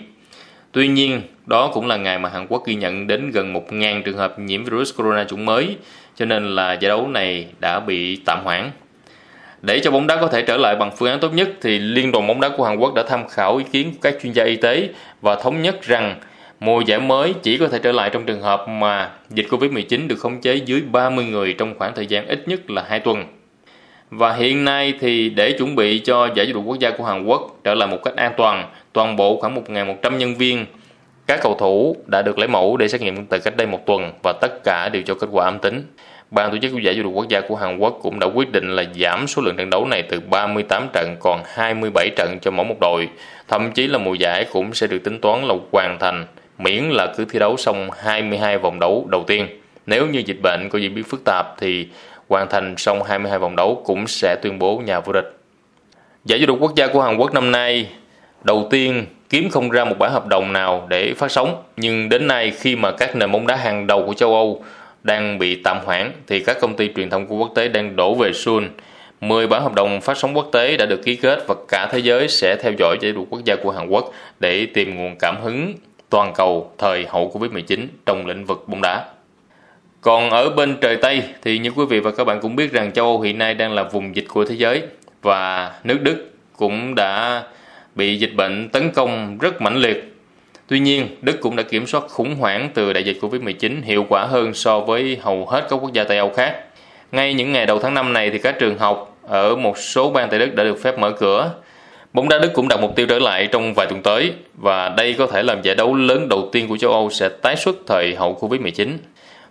Tuy nhiên, đó cũng là ngày mà Hàn Quốc ghi nhận đến gần 1.000 trường hợp nhiễm virus corona chủng mới, cho nên là giải đấu này đã bị tạm hoãn. Để cho bóng đá có thể trở lại bằng phương án tốt nhất thì Liên đoàn bóng đá của Hàn Quốc đã tham khảo ý kiến của các chuyên gia y tế và thống nhất rằng mùa giải mới chỉ có thể trở lại trong trường hợp mà dịch Covid-19 được khống chế dưới 30 người trong khoảng thời gian ít nhất là 2 tuần. Và hiện nay thì để chuẩn bị cho giải vô địch quốc gia của Hàn Quốc trở lại một cách an toàn, toàn bộ khoảng 1.100 nhân viên, các cầu thủ đã được lấy mẫu để xét nghiệm từ cách đây một tuần và tất cả đều cho kết quả âm tính. Ban tổ chức giải vô địch quốc gia của Hàn Quốc cũng đã quyết định là giảm số lượng trận đấu này từ 38 trận còn 27 trận cho mỗi một đội. Thậm chí là mùa giải cũng sẽ được tính toán là hoàn thành, miễn là cứ thi đấu xong 22 vòng đấu đầu tiên. Nếu như dịch bệnh có diễn biến phức tạp thì hoàn thành xong 22 vòng đấu cũng sẽ tuyên bố nhà vô địch. Giải vô địch quốc gia của Hàn Quốc năm nay, đầu tiên kiếm không ra một bản hợp đồng nào để phát sóng nhưng đến nay khi mà các nền bóng đá hàng đầu của châu Âu đang bị tạm hoãn thì các công ty truyền thông của quốc tế đang đổ về Seoul. 10 bản hợp đồng phát sóng quốc tế đã được ký kết và cả thế giới sẽ theo dõi giải độ quốc gia của Hàn Quốc để tìm nguồn cảm hứng toàn cầu thời hậu Covid-19 trong lĩnh vực bóng đá. Còn ở bên trời Tây thì như quý vị và các bạn cũng biết rằng châu Âu hiện nay đang là vùng dịch của thế giới và nước Đức cũng đã bị dịch bệnh tấn công rất mãnh liệt Tuy nhiên, Đức cũng đã kiểm soát khủng hoảng từ đại dịch Covid-19 hiệu quả hơn so với hầu hết các quốc gia Tây Âu khác. Ngay những ngày đầu tháng 5 này thì các trường học ở một số bang tại Đức đã được phép mở cửa. Bóng đá Đức cũng đặt mục tiêu trở lại trong vài tuần tới và đây có thể làm giải đấu lớn đầu tiên của châu Âu sẽ tái xuất thời hậu Covid-19.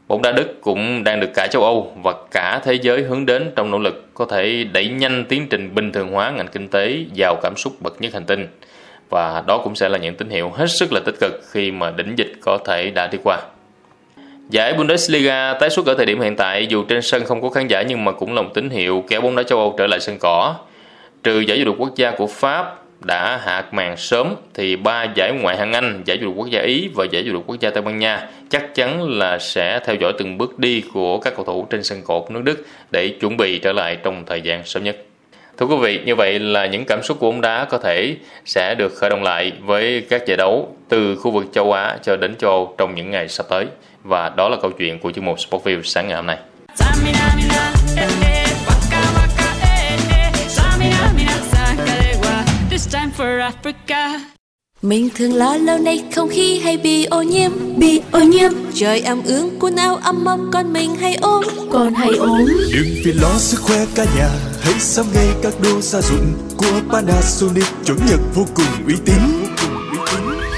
Bóng đá Đức cũng đang được cả châu Âu và cả thế giới hướng đến trong nỗ lực có thể đẩy nhanh tiến trình bình thường hóa ngành kinh tế giàu cảm xúc bậc nhất hành tinh. Và đó cũng sẽ là những tín hiệu hết sức là tích cực khi mà đỉnh dịch có thể đã đi qua. Giải Bundesliga tái xuất ở thời điểm hiện tại dù trên sân không có khán giả nhưng mà cũng là một tín hiệu kéo bóng đá châu Âu trở lại sân cỏ. Trừ giải vô địch quốc gia của Pháp đã hạ màn sớm thì ba giải ngoại hạng Anh, giải vô địch quốc gia Ý và giải vô địch quốc gia Tây Ban Nha chắc chắn là sẽ theo dõi từng bước đi của các cầu thủ trên sân cột nước Đức để chuẩn bị trở lại trong thời gian sớm nhất. Thưa quý vị, như vậy là những cảm xúc của bóng đá có thể sẽ được khởi động lại với các giải đấu từ khu vực châu Á cho đến châu Âu trong những ngày sắp tới. Và đó là câu chuyện của chương mục Sportview sáng ngày hôm nay. Mình thường lo lâu nay không khí hay bị ô nhiễm Bị ô nhiễm. Trời ẩm ướt quần áo ấm ấm con mình hay ốm Con hay ốm Đừng vì lo sức khỏe cả nhà Hãy sắm ngay các đồ gia dụng Của Panasonic chuẩn nhật vô cùng uy tín?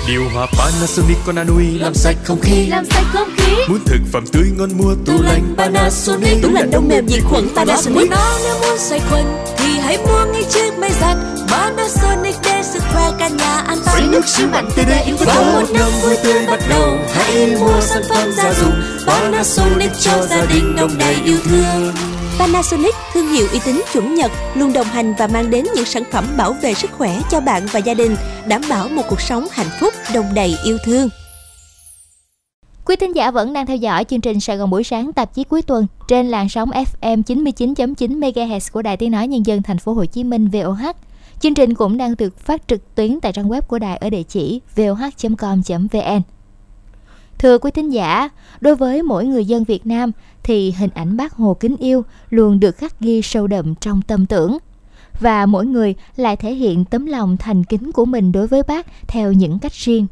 Điều hòa Panasonic con anui làm sạch không khí. Làm sạch không khí. Muốn thực phẩm tươi ngon mua tủ lạnh Panasonic. Tủ lạnh đông mềm diệt khuẩn Panasonic. nó nếu muốn sạch khuẩn Thì hãy mua ngay chiếc máy giặt Panasonic để sức khỏe cả nhà an toàn. Xoay nước siêu mạnh tê đê Và một năm vui tươi bắt đầu. Hãy mua sản phẩm gia dụng Panasonic cho gia đình đông đầy yêu thương Panasonic, thương hiệu uy tín chuẩn Nhật, luôn đồng hành và mang đến những sản phẩm bảo vệ sức khỏe cho bạn và gia đình, đảm bảo một cuộc sống hạnh phúc, đồng đầy yêu thương. Quý thính giả vẫn đang theo dõi chương trình Sài Gòn buổi sáng tạp chí cuối tuần trên làn sóng FM 99.9 MHz của Đài Tiếng nói Nhân dân Thành phố Hồ Chí Minh VOH. Chương trình cũng đang được phát trực tuyến tại trang web của đài ở địa chỉ voh.com.vn. Thưa quý thính giả, đối với mỗi người dân Việt Nam thì hình ảnh bác Hồ kính yêu luôn được khắc ghi sâu đậm trong tâm tưởng. Và mỗi người lại thể hiện tấm lòng thành kính của mình đối với bác theo những cách riêng.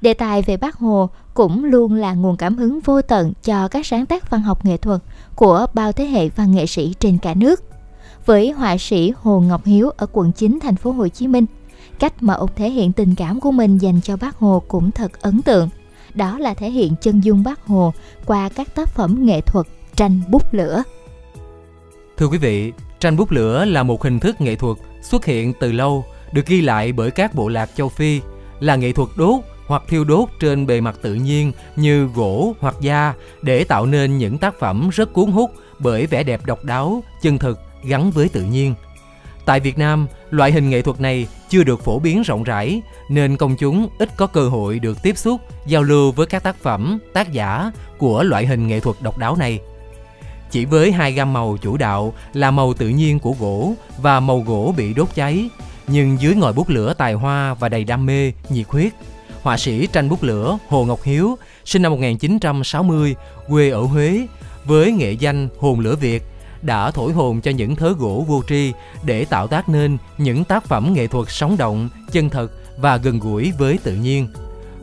Đề tài về bác Hồ cũng luôn là nguồn cảm hứng vô tận cho các sáng tác văn học nghệ thuật của bao thế hệ văn nghệ sĩ trên cả nước. Với họa sĩ Hồ Ngọc Hiếu ở quận 9 thành phố Hồ Chí Minh, cách mà ông thể hiện tình cảm của mình dành cho bác Hồ cũng thật ấn tượng đó là thể hiện chân dung bác Hồ qua các tác phẩm nghệ thuật tranh bút lửa. Thưa quý vị, tranh bút lửa là một hình thức nghệ thuật xuất hiện từ lâu, được ghi lại bởi các bộ lạc châu Phi, là nghệ thuật đốt hoặc thiêu đốt trên bề mặt tự nhiên như gỗ hoặc da để tạo nên những tác phẩm rất cuốn hút bởi vẻ đẹp độc đáo, chân thực gắn với tự nhiên. Tại Việt Nam, loại hình nghệ thuật này chưa được phổ biến rộng rãi nên công chúng ít có cơ hội được tiếp xúc, giao lưu với các tác phẩm, tác giả của loại hình nghệ thuật độc đáo này. Chỉ với hai gam màu chủ đạo là màu tự nhiên của gỗ và màu gỗ bị đốt cháy, nhưng dưới ngòi bút lửa tài hoa và đầy đam mê, nhiệt huyết, họa sĩ tranh bút lửa Hồ Ngọc Hiếu, sinh năm 1960, quê ở Huế, với nghệ danh Hồn Lửa Việt, đã thổi hồn cho những thớ gỗ vô tri để tạo tác nên những tác phẩm nghệ thuật sống động, chân thật và gần gũi với tự nhiên.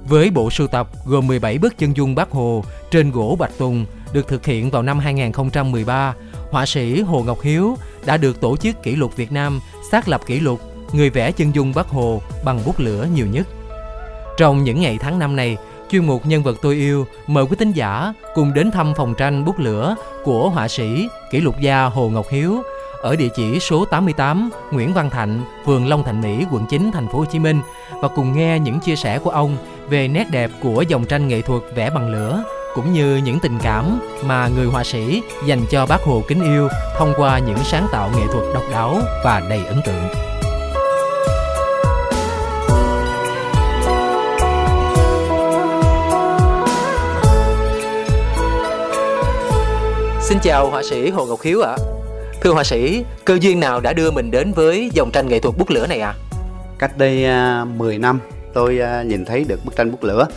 Với bộ sưu tập gồm 17 bức chân dung Bác Hồ trên gỗ bạch tùng được thực hiện vào năm 2013, họa sĩ Hồ Ngọc Hiếu đã được Tổ chức Kỷ lục Việt Nam xác lập kỷ lục người vẽ chân dung Bác Hồ bằng bút lửa nhiều nhất. Trong những ngày tháng năm này, chuyên mục Nhân vật tôi yêu mời quý thính giả cùng đến thăm phòng tranh bút lửa của họa sĩ, kỷ lục gia Hồ Ngọc Hiếu ở địa chỉ số 88 Nguyễn Văn Thạnh, phường Long Thạnh Mỹ, quận 9, thành phố Hồ Chí Minh và cùng nghe những chia sẻ của ông về nét đẹp của dòng tranh nghệ thuật vẽ bằng lửa cũng như những tình cảm mà người họa sĩ dành cho bác Hồ kính yêu thông qua những sáng tạo nghệ thuật độc đáo và đầy ấn tượng. Xin chào họa sĩ Hồ Ngọc Hiếu ạ. À. Thưa họa sĩ, cơ duyên nào đã đưa mình đến với dòng tranh nghệ thuật bút lửa này ạ? À? Cách đây uh, 10 năm, tôi uh, nhìn thấy được bức tranh bút lửa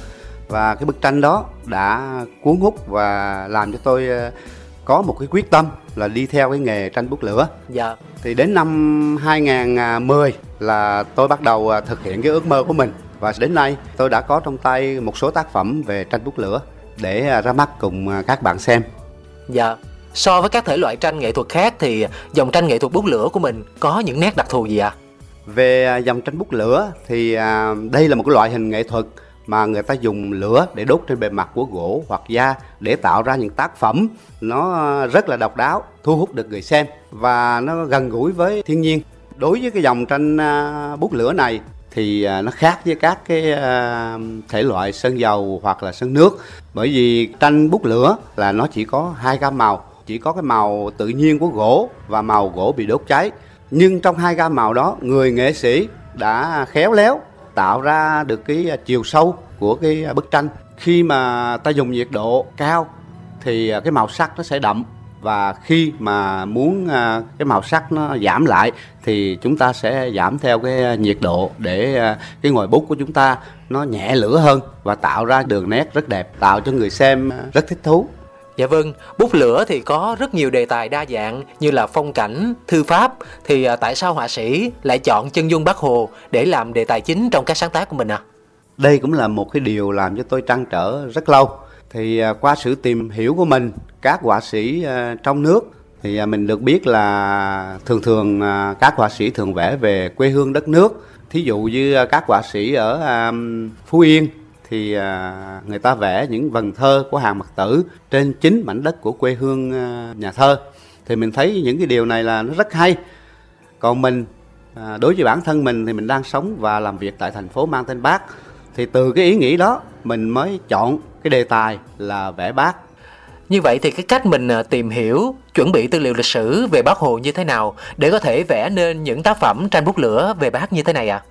và cái bức tranh đó đã cuốn hút và làm cho tôi uh, có một cái quyết tâm là đi theo cái nghề tranh bút lửa. Dạ. Thì đến năm 2010 là tôi bắt đầu thực hiện cái ước mơ của mình và đến nay tôi đã có trong tay một số tác phẩm về tranh bút lửa để à, ra mắt cùng à, các bạn xem. Dạ. So với các thể loại tranh nghệ thuật khác thì dòng tranh nghệ thuật bút lửa của mình có những nét đặc thù gì ạ? À? Về dòng tranh bút lửa thì à, đây là một cái loại hình nghệ thuật mà người ta dùng lửa để đốt trên bề mặt của gỗ hoặc da để tạo ra những tác phẩm nó à, rất là độc đáo, thu hút được người xem và nó gần gũi với thiên nhiên. Đối với cái dòng tranh à, bút lửa này thì à, nó khác với các cái à, thể loại sơn dầu hoặc là sơn nước. Bởi vì tranh bút lửa là nó chỉ có hai gam màu, chỉ có cái màu tự nhiên của gỗ và màu gỗ bị đốt cháy. Nhưng trong hai gam màu đó, người nghệ sĩ đã khéo léo tạo ra được cái à, chiều sâu của cái bức tranh. Khi mà ta dùng nhiệt độ cao thì cái màu sắc nó sẽ đậm và khi mà muốn à, cái màu sắc nó giảm lại thì chúng ta sẽ giảm theo cái nhiệt độ để à, cái ngòi bút của chúng ta nó nhẹ lửa hơn và tạo ra đường nét rất đẹp tạo cho người xem rất thích thú Dạ vâng, bút lửa thì có rất nhiều đề tài đa dạng như là phong cảnh, thư pháp thì à, tại sao họa sĩ lại chọn chân dung Bác Hồ để làm đề tài chính trong các sáng tác của mình à? Đây cũng là một cái điều làm cho tôi trăn trở rất lâu. Thì à, qua sự tìm hiểu của mình, các họa sĩ à, trong nước thì à, mình được biết là thường thường các họa sĩ thường vẽ về quê hương đất nước. Thí dụ như các họa sĩ ở Phú Yên thì người ta vẽ những vần thơ của hàng mặc tử trên chính mảnh đất của quê hương nhà thơ. Thì mình thấy những cái điều này là nó rất hay. Còn mình đối với bản thân mình thì mình đang sống và làm việc tại thành phố mang tên bác thì từ cái ý nghĩ đó mình mới chọn cái đề tài là vẽ bác như vậy thì cái cách mình tìm hiểu, chuẩn bị tư liệu lịch sử về Bác Hồ như thế nào để có thể vẽ nên những tác phẩm tranh bút lửa về bác như thế này ạ? À?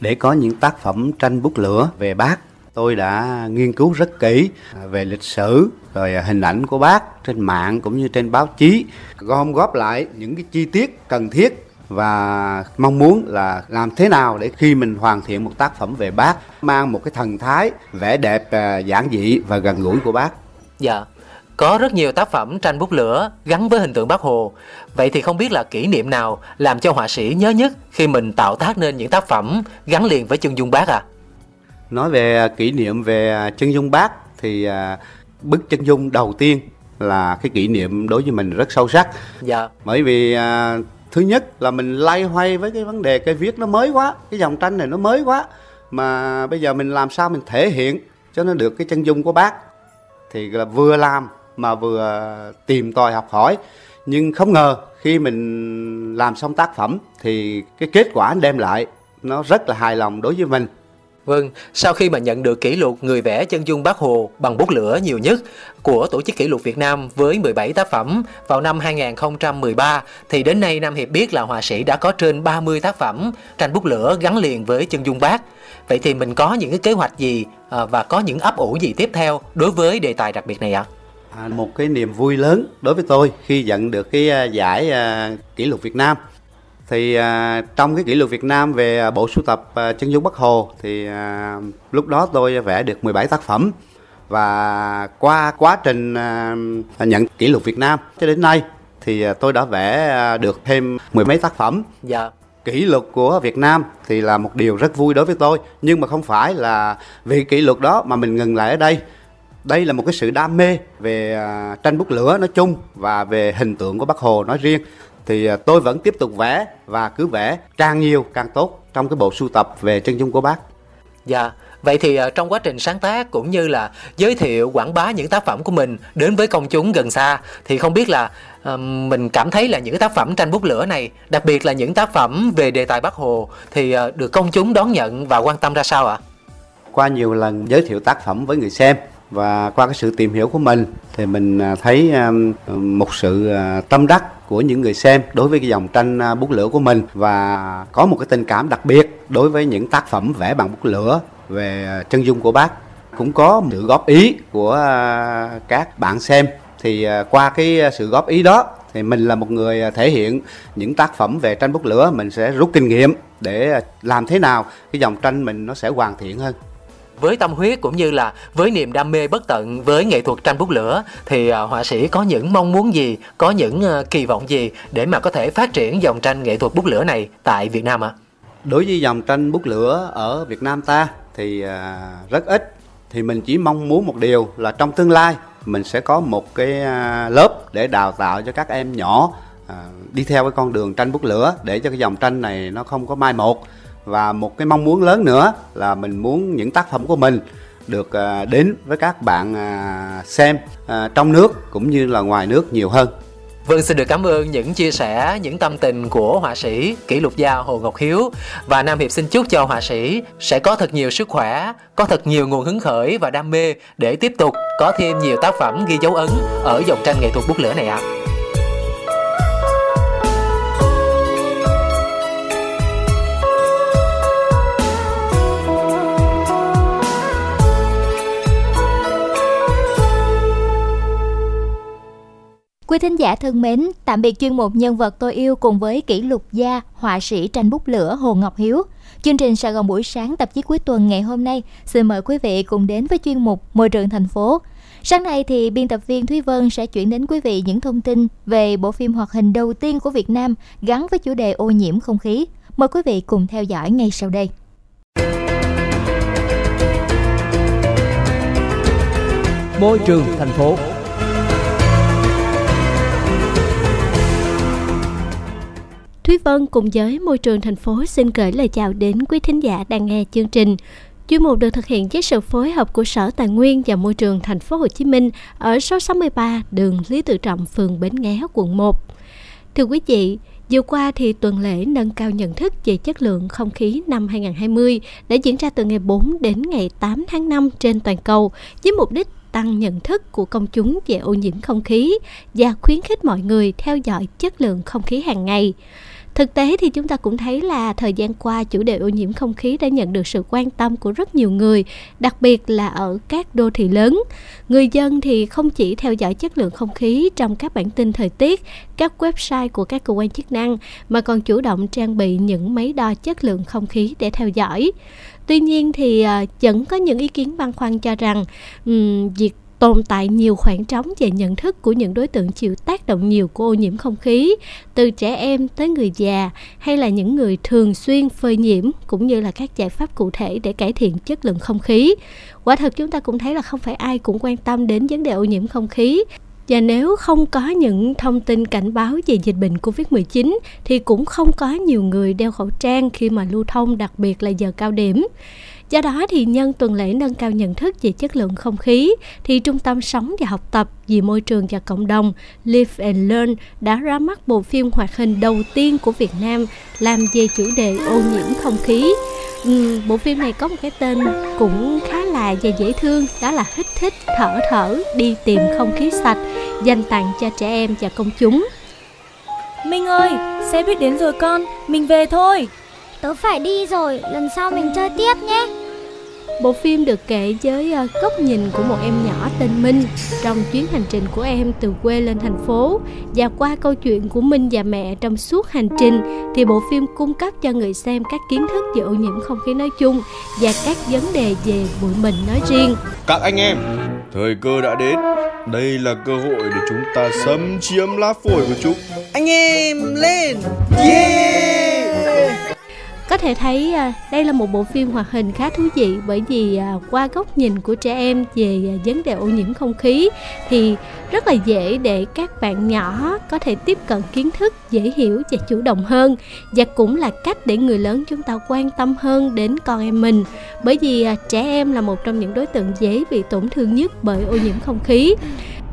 Để có những tác phẩm tranh bút lửa về bác tôi đã nghiên cứu rất kỹ về lịch sử rồi hình ảnh của bác trên mạng cũng như trên báo chí gom góp lại những cái chi tiết cần thiết và mong muốn là làm thế nào để khi mình hoàn thiện một tác phẩm về bác mang một cái thần thái vẻ đẹp à, giản dị và gần gũi của bác. Dạ. Có rất nhiều tác phẩm tranh bút lửa gắn với hình tượng Bác Hồ. Vậy thì không biết là kỷ niệm nào làm cho họa sĩ nhớ nhất khi mình tạo tác nên những tác phẩm gắn liền với chân dung bác à? nói về kỷ niệm về chân dung bác thì à, bức chân dung đầu tiên là cái kỷ niệm đối với mình rất sâu sắc dạ bởi vì à, thứ nhất là mình lay hoay với cái vấn đề, cái viết nó mới quá, cái dòng tranh này nó mới quá, mà bây giờ mình làm sao mình thể hiện cho nó được cái chân dung của bác. Thì là vừa làm mà vừa tìm tòi học hỏi. Nhưng không ngờ khi mình làm xong tác phẩm thì cái kết quả đem lại nó rất là hài lòng đối với mình. Vâng, sau khi mà nhận được kỷ lục người vẽ chân dung Bác Hồ bằng bút lửa nhiều nhất của Tổ chức Kỷ lục Việt Nam với 17 tác phẩm vào năm 2013 thì đến nay Nam Hiệp biết là họa sĩ đã có trên 30 tác phẩm tranh bút lửa gắn liền với chân dung Bác. Vậy thì mình có những cái kế hoạch gì à, và có những ấp ủ gì tiếp theo đối với đề tài đặc biệt này ạ? À, một cái niềm vui lớn đối với tôi khi nhận được cái à, giải à, kỷ lục Việt Nam thì à, trong cái kỷ lục Việt Nam về à, bộ sưu tập à, chân dung Bắc Hồ thì à, lúc đó tôi vẽ được 17 tác phẩm và qua quá trình à, nhận kỷ lục Việt Nam cho đến nay thì à, tôi đã vẽ à, được thêm mười mấy tác phẩm. Dạ. Kỷ lục của Việt Nam thì là một điều rất vui đối với tôi nhưng mà không phải là vì kỷ lục đó mà mình ngừng lại ở đây đây là một cái sự đam mê về à, tranh bút lửa nói chung và về hình tượng của Bắc Hồ nói riêng thì à, tôi vẫn tiếp tục vẽ và cứ vẽ càng nhiều càng tốt trong cái bộ sưu tập về chân dung của bác. Dạ, vậy thì à, trong quá trình sáng tác cũng như là giới thiệu quảng bá những tác phẩm của mình đến với công chúng gần xa thì không biết là uh, mình cảm thấy là những tác phẩm tranh bút lửa này, đặc biệt là những tác phẩm về đề tài Bác Hồ thì được công chúng đón nhận và quan tâm ra sao ạ? À? Qua nhiều lần giới thiệu tác phẩm với người xem và qua cái sự tìm hiểu của mình thì mình thấy một sự tâm đắc của những người xem đối với cái dòng tranh à, bút lửa của mình. Và có một cái tình cảm đặc biệt đối với những tác phẩm vẽ bằng bút lửa về à, chân dung của bác. Cũng có sự góp ý của à, các bạn xem. Thì qua cái sự góp ý đó thì mình là một người thể hiện những tác phẩm về tranh bút lửa. Mình sẽ rút kinh nghiệm để làm thế nào cái dòng tranh mình nó sẽ hoàn thiện hơn với tâm huyết cũng như là với niềm đam mê bất tận với nghệ thuật tranh bút lửa thì à, họa sĩ có những mong muốn gì, có những ờ, kỳ vọng gì để mà có thể phát triển dòng tranh nghệ thuật bút lửa này tại Việt Nam ạ? À? Đối với dòng tranh bút lửa ở Việt Nam ta thì à, rất ít thì mình chỉ mong muốn một điều là trong tương lai mình sẽ có một cái à, lớp để đào tạo cho các em nhỏ đi theo cái con đường tranh bút lửa để cho cái dòng tranh này nó không có mai một và một cái mong muốn lớn nữa là mình muốn những tác phẩm của mình được à, đến với các bạn à, xem à, trong nước cũng như là ngoài nước nhiều hơn Vâng, xin được cảm ơn những chia sẻ, những tâm tình của họa sĩ kỷ lục gia Hồ Ngọc Hiếu và Nam Hiệp xin chúc cho họa sĩ sẽ có thật nhiều sức khỏe, có thật nhiều nguồn hứng khởi và đam mê để tiếp tục có thêm nhiều tác phẩm ghi dấu ấn ở dòng tranh nghệ thuật bút lửa này ạ. À. Quý thính giả thân mến, tạm biệt chuyên mục Nhân vật tôi yêu cùng với kỷ lục gia, họa sĩ tranh bút lửa Hồ Ngọc Hiếu. Chương trình Sài Gòn buổi sáng tạp chí cuối tuần ngày hôm nay xin mời quý vị cùng đến với chuyên mục Môi trường thành phố. Sáng nay thì biên tập viên Thúy Vân sẽ chuyển đến quý vị những thông tin về bộ phim hoạt hình đầu tiên của Việt Nam gắn với chủ đề ô nhiễm không khí. Mời quý vị cùng theo dõi ngay sau đây. Môi trường thành phố Thúy Vân cùng với môi trường thành phố xin gửi lời chào đến quý thính giả đang nghe chương trình. Chuyên mục được thực hiện với sự phối hợp của Sở Tài nguyên và Môi trường thành phố Hồ Chí Minh ở số 63 đường Lý Tự Trọng, phường Bến Nghé, quận 1. Thưa quý vị, Vừa qua thì tuần lễ nâng cao nhận thức về chất lượng không khí năm 2020 đã diễn ra từ ngày 4 đến ngày 8 tháng 5 trên toàn cầu với mục đích tăng nhận thức của công chúng về ô nhiễm không khí và khuyến khích mọi người theo dõi chất lượng không khí hàng ngày. Thực tế thì chúng ta cũng thấy là thời gian qua chủ đề ô nhiễm không khí đã nhận được sự quan tâm của rất nhiều người, đặc biệt là ở các đô thị lớn. Người dân thì không chỉ theo dõi chất lượng không khí trong các bản tin thời tiết, các website của các cơ quan chức năng mà còn chủ động trang bị những máy đo chất lượng không khí để theo dõi. Tuy nhiên thì à, vẫn có những ý kiến băn khoăn cho rằng um, việc tồn tại nhiều khoảng trống về nhận thức của những đối tượng chịu tác động nhiều của ô nhiễm không khí, từ trẻ em tới người già, hay là những người thường xuyên phơi nhiễm, cũng như là các giải pháp cụ thể để cải thiện chất lượng không khí quả thật chúng ta cũng thấy là không phải ai cũng quan tâm đến vấn đề ô nhiễm không khí và nếu không có những thông tin cảnh báo về dịch bệnh Covid-19 thì cũng không có nhiều người đeo khẩu trang khi mà lưu thông, đặc biệt là giờ cao điểm. Do đó thì nhân tuần lễ nâng cao nhận thức về chất lượng không khí thì Trung tâm Sống và Học tập vì môi trường và cộng đồng Live and Learn đã ra mắt bộ phim hoạt hình đầu tiên của Việt Nam làm về chủ đề ô nhiễm không khí. Ừ, bộ phim này có một cái tên cũng khá là và dễ thương đó là hít hít thở thở đi tìm không khí sạch dành tặng cho trẻ em và công chúng Minh ơi, xe buýt đến rồi con, mình về thôi Tớ phải đi rồi, lần sau mình chơi tiếp nhé Bộ phim được kể với uh, góc nhìn của một em nhỏ tên Minh trong chuyến hành trình của em từ quê lên thành phố và qua câu chuyện của Minh và mẹ trong suốt hành trình thì bộ phim cung cấp cho người xem các kiến thức về ô nhiễm không khí nói chung và các vấn đề về bụi mịn nói riêng. Các anh em, thời cơ đã đến. Đây là cơ hội để chúng ta xâm chiếm lá phổi của chúng. Anh em lên! Yeah! Có thể thấy à, đây là một bộ phim hoạt hình khá thú vị bởi vì à, qua góc nhìn của trẻ em về à, vấn đề ô nhiễm không khí thì rất là dễ để các bạn nhỏ có thể tiếp cận kiến thức dễ hiểu và chủ động hơn và cũng là cách để người lớn chúng ta quan tâm hơn đến con em mình. Bởi vì trẻ em là một trong những đối tượng dễ bị tổn thương nhất bởi ô nhiễm không khí.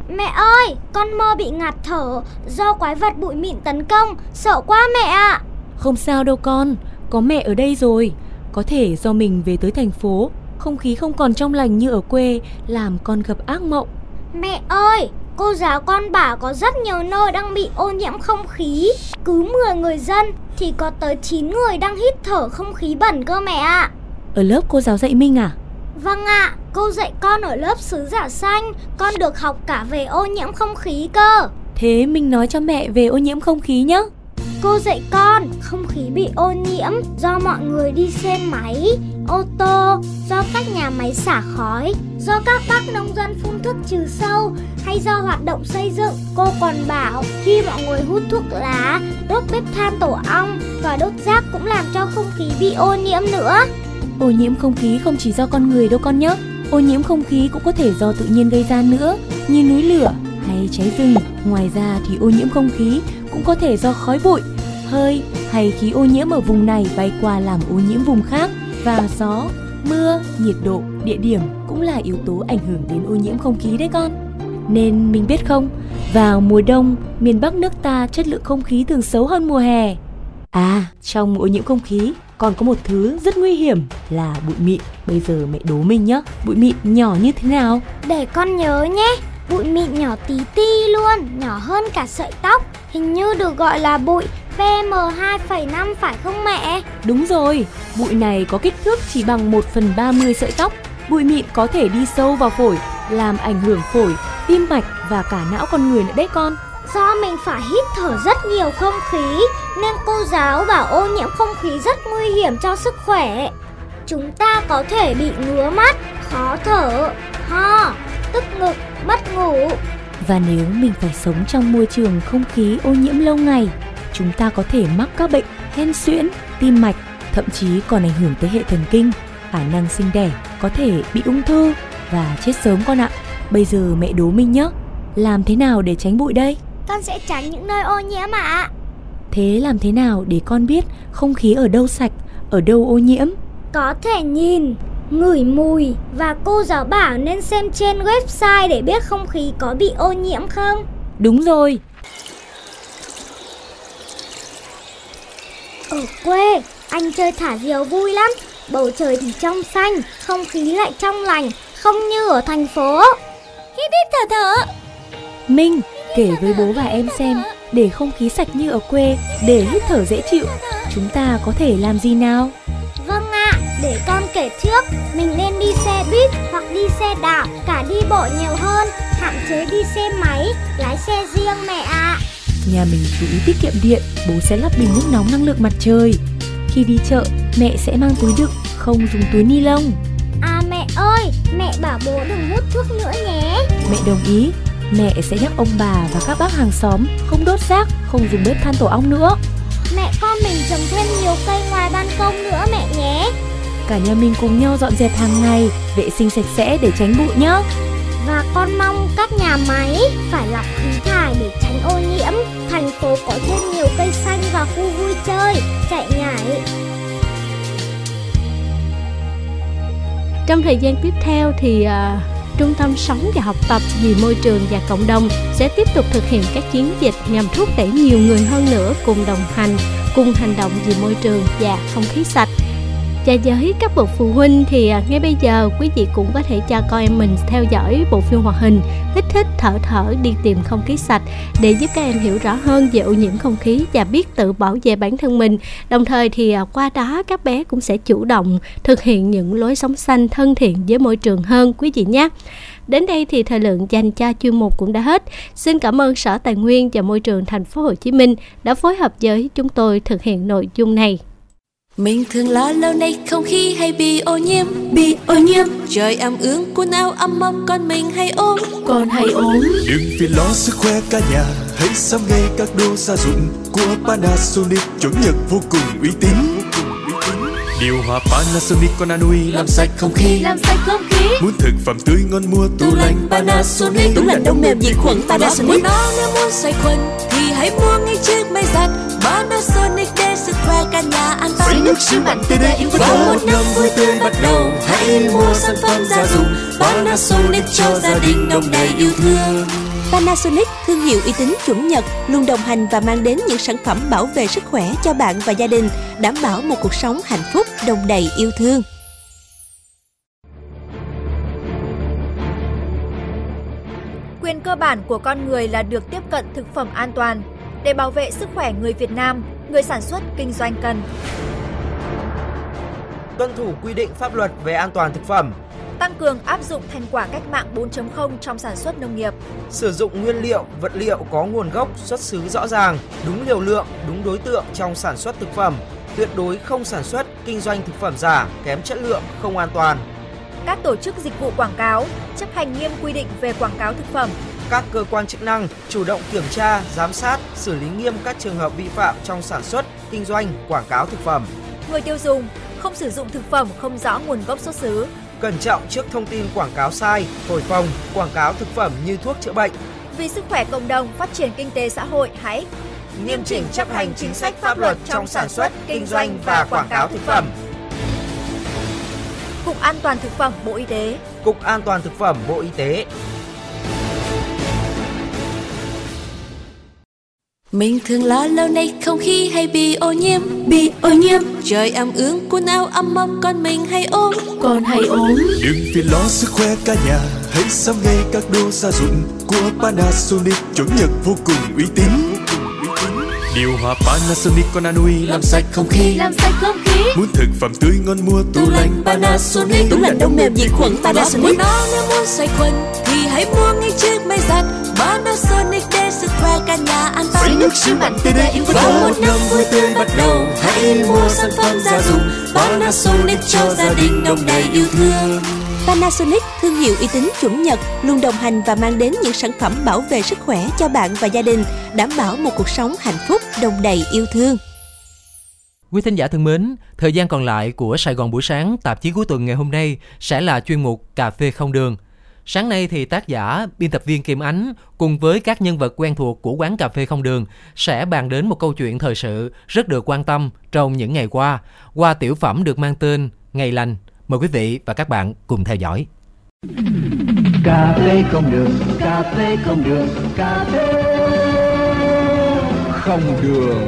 Mẹ ơi, con mơ bị ngạt thở do quái vật bụi mịn tấn công, sợ quá mẹ ạ. Không sao đâu con, có mẹ ở đây rồi. Có thể do mình về tới thành phố, không khí không còn trong lành như ở quê, làm con gặp ác mộng. Mẹ ơi, cô giáo con bảo có rất nhiều nơi đang bị ô nhiễm không khí. Cứ 10 người dân thì có tới 9 người đang hít thở không khí bẩn cơ mẹ ạ. Ở lớp cô giáo dạy Minh à? Vâng ạ, cô dạy con ở lớp sứ giả xanh, con được học cả về ô nhiễm không khí cơ. Thế mình nói cho mẹ về ô nhiễm không khí nhé. Cô dạy con không khí bị ô nhiễm do mọi người đi xe máy, ô tô, do các nhà máy xả khói, do các bác nông dân phun thuốc trừ sâu hay do hoạt động xây dựng. Cô còn bảo khi mọi người hút thuốc lá, đốt bếp than tổ ong và đốt rác cũng làm cho không khí bị ô nhiễm nữa. ô nhiễm không khí không chỉ do con người đâu con nhé. Ô nhiễm không khí cũng có thể do tự nhiên gây ra nữa, như núi lửa hay cháy rừng. Ngoài ra thì ô nhiễm không khí cũng có thể do khói bụi, hơi hay khí ô nhiễm ở vùng này bay qua làm ô nhiễm vùng khác và gió, mưa, nhiệt độ, địa điểm cũng là yếu tố ảnh hưởng đến ô nhiễm không khí đấy con. Nên mình biết không, vào mùa đông, miền Bắc nước ta chất lượng không khí thường xấu hơn mùa hè. À, trong ô nhiễm không khí còn có một thứ rất nguy hiểm là bụi mịn. Bây giờ mẹ đố mình nhé, bụi mịn nhỏ như thế nào? Để con nhớ nhé, bụi mịn nhỏ tí ti luôn, nhỏ hơn cả sợi tóc. Hình như được gọi là bụi PM2,5 phải không mẹ? Đúng rồi, bụi này có kích thước chỉ bằng 1 phần 30 sợi tóc. Bụi mịn có thể đi sâu vào phổi, làm ảnh hưởng phổi, tim mạch và cả não con người nữa đấy con. Do mình phải hít thở rất nhiều không khí nên cô giáo bảo ô nhiễm không khí rất nguy hiểm cho sức khỏe. Chúng ta có thể bị ngứa mắt, khó thở, ho, tức ngực, mất ngủ. Và nếu mình phải sống trong môi trường không khí ô nhiễm lâu ngày, chúng ta có thể mắc các bệnh hen suyễn, tim mạch, thậm chí còn ảnh hưởng tới hệ thần kinh, khả năng sinh đẻ, có thể bị ung thư và chết sớm con ạ. Bây giờ mẹ đố mình nhé, làm thế nào để tránh bụi đây? Con sẽ tránh những nơi ô nhiễm ạ. Thế làm thế nào để con biết không khí ở đâu sạch, ở đâu ô nhiễm? Có thể nhìn, ngửi mùi và cô giáo bảo nên xem trên website để biết không khí có bị ô nhiễm không. Đúng rồi, Ở quê, anh chơi thả diều vui lắm. Bầu trời thì trong xanh, không khí lại trong lành, không như ở thành phố. Hít hít thở thở. Minh kể với bố và em xem để không khí sạch như ở quê, để hít thở dễ chịu, chúng ta có thể làm gì nào? Vâng ạ, để con kể trước, mình nên đi xe buýt hoặc đi xe đạp, cả đi bộ nhiều hơn, hạn chế đi xe máy, lái xe riêng mẹ ạ. Nhà mình chú ý tiết kiệm điện, bố sẽ lắp bình nước nóng năng lượng mặt trời. Khi đi chợ, mẹ sẽ mang túi đựng, không dùng túi ni lông. À mẹ ơi, mẹ bảo bố đừng hút thuốc nữa nhé. Mẹ đồng ý, mẹ sẽ nhắc ông bà và các bác hàng xóm không đốt rác, không dùng bếp than tổ ong nữa. Mẹ con mình trồng thêm nhiều cây ngoài ban công nữa mẹ nhé. Cả nhà mình cùng nhau dọn dẹp hàng ngày, vệ sinh sạch sẽ để tránh bụi nhé. Và con mong các nhà máy phải lọc khí thải để tránh ô nhiễm. Thành phố có thêm nhiều cây xanh và khu vui chơi, chạy nhảy. Trong thời gian tiếp theo thì à, Trung tâm Sống và Học tập vì môi trường và cộng đồng sẽ tiếp tục thực hiện các chiến dịch nhằm thúc đẩy nhiều người hơn nữa cùng đồng hành, cùng hành động vì môi trường và không khí sạch. Và với các bậc phụ huynh thì à, ngay bây giờ quý vị cũng có thể cho con em mình theo dõi bộ phim hoạt hình Hít hít thở thở, đi tìm không khí sạch để giúp các em hiểu rõ hơn về ô nhiễm không khí và biết tự bảo vệ bản thân mình. Đồng thời thì à, qua đó các bé cũng sẽ chủ động thực hiện những lối sống xanh thân thiện với môi trường hơn, quý vị nhé. Đến đây thì thời lượng dành cho chuyên mục cũng đã hết. Xin cảm ơn Sở Tài nguyên và Môi trường thành phố Hồ Chí Minh đã phối hợp với chúng tôi thực hiện nội dung này. Mình thường lo lâu nay không khí hay bị ô nhiễm. Bị ô nhiễm. Trời ẩm ướt quần áo ấm mong con mình hay ốm Còn hay ốm Đừng vì lo sức khỏe cả nhà Hãy sắm ngay các đồ gia dụng Của Panasonic. Chuẩn nhật vô cùng uy tín. Điều hòa Panasonic con Anui làm sạch không khí. Làm sạch không khí. Muốn thực phẩm tươi ngon mua tủ lạnh Panasonic. Tủ lạnh đông mềm diệt khuẩn. Panasonic. Nó nếu muốn sạch khuẩn thì hãy mua ngay chiếc máy giặt Panasonic để sức khỏe cả nhà an toàn Với nước siêu mạnh tươi đẹp với Và một năm vui tươi bắt đầu Hãy mua sản phẩm gia dụng Panasonic cho gia đình đông đầy yêu thương Panasonic, thương hiệu uy tín chuẩn Nhật, luôn đồng hành và mang đến những sản phẩm bảo vệ sức khỏe cho bạn và gia đình, đảm bảo một cuộc sống hạnh phúc, đồng đầy yêu thương. Quyền cơ bản của con người là được tiếp cận thực phẩm an toàn. Để bảo vệ sức khỏe người Việt Nam, người sản xuất kinh doanh cần. Tuân thủ quy định pháp luật về an toàn thực phẩm, tăng cường áp dụng thành quả cách mạng 4.0 trong sản xuất nông nghiệp, sử dụng nguyên liệu, vật liệu có nguồn gốc, xuất xứ rõ ràng, đúng liều lượng, đúng đối tượng trong sản xuất thực phẩm, tuyệt đối không sản xuất, kinh doanh thực phẩm giả, kém chất lượng, không an toàn. Các tổ chức dịch vụ quảng cáo chấp hành nghiêm quy định về quảng cáo thực phẩm, các cơ quan chức năng chủ động kiểm tra, giám sát, xử lý nghiêm các trường hợp vi phạm trong sản xuất, kinh doanh, quảng cáo thực phẩm. Người tiêu dùng không sử dụng thực phẩm không rõ nguồn gốc xuất xứ, Cẩn trọng trước thông tin quảng cáo sai, thổi phồng, quảng cáo thực phẩm như thuốc chữa bệnh. vì sức khỏe cộng đồng, phát triển kinh tế xã hội, hãy Nghiêm chỉnh chấp hành chính sách pháp luật trong sản xuất, kinh doanh và quảng cáo thực phẩm. Cục An toàn thực phẩm Bộ Y tế. Cục An toàn thực phẩm Bộ Y tế. Mình thường lo lâu nay không khí hay bị ô nhiễm. Bị ô nhiễm Trời ẩm ướt quần áo ấm ấm con mình hay ốm Còn hay ốm Đừng phiền lo sức khỏe cả nhà Hãy sắm ngay các đồ gia dụng Của Panasonic. Chuẩn Nhật vô cùng uy tín. Điều hòa Panasonic con anui làm sạch không khí. Làm sạch không khí. Muốn thực phẩm tươi ngon mua tủ lạnh Panasonic. Tủ lạnh đông mềm diệt khuẩn Panasonic. Nó nếu muốn sạch khuẩn Thì hãy mua ngay chiếc máy giặt Panasonic để khỏe cả nhà an toàn. Sấy nước siêu mạnh tê yêu Và một năm vui tươi bắt đầu. Hãy mua sản phẩm gia dụng Panasonic cho gia đình đông đầy yêu thương. Panasonic, thương hiệu uy tín chuẩn Nhật, luôn đồng hành và mang đến những sản phẩm bảo vệ sức khỏe cho bạn và gia đình, đảm bảo một cuộc sống hạnh phúc, đồng đầy yêu thương. Quý thính giả thân mến, thời gian còn lại của Sài Gòn buổi sáng tạp chí cuối tuần ngày hôm nay sẽ là chuyên mục Cà phê không đường. Sáng nay thì tác giả, biên tập viên Kim Ánh cùng với các nhân vật quen thuộc của quán cà phê không đường sẽ bàn đến một câu chuyện thời sự rất được quan tâm trong những ngày qua qua tiểu phẩm được mang tên Ngày lành. Mời quý vị và các bạn cùng theo dõi. Cà phê không đường, cà phê không đường, cà phê không đường.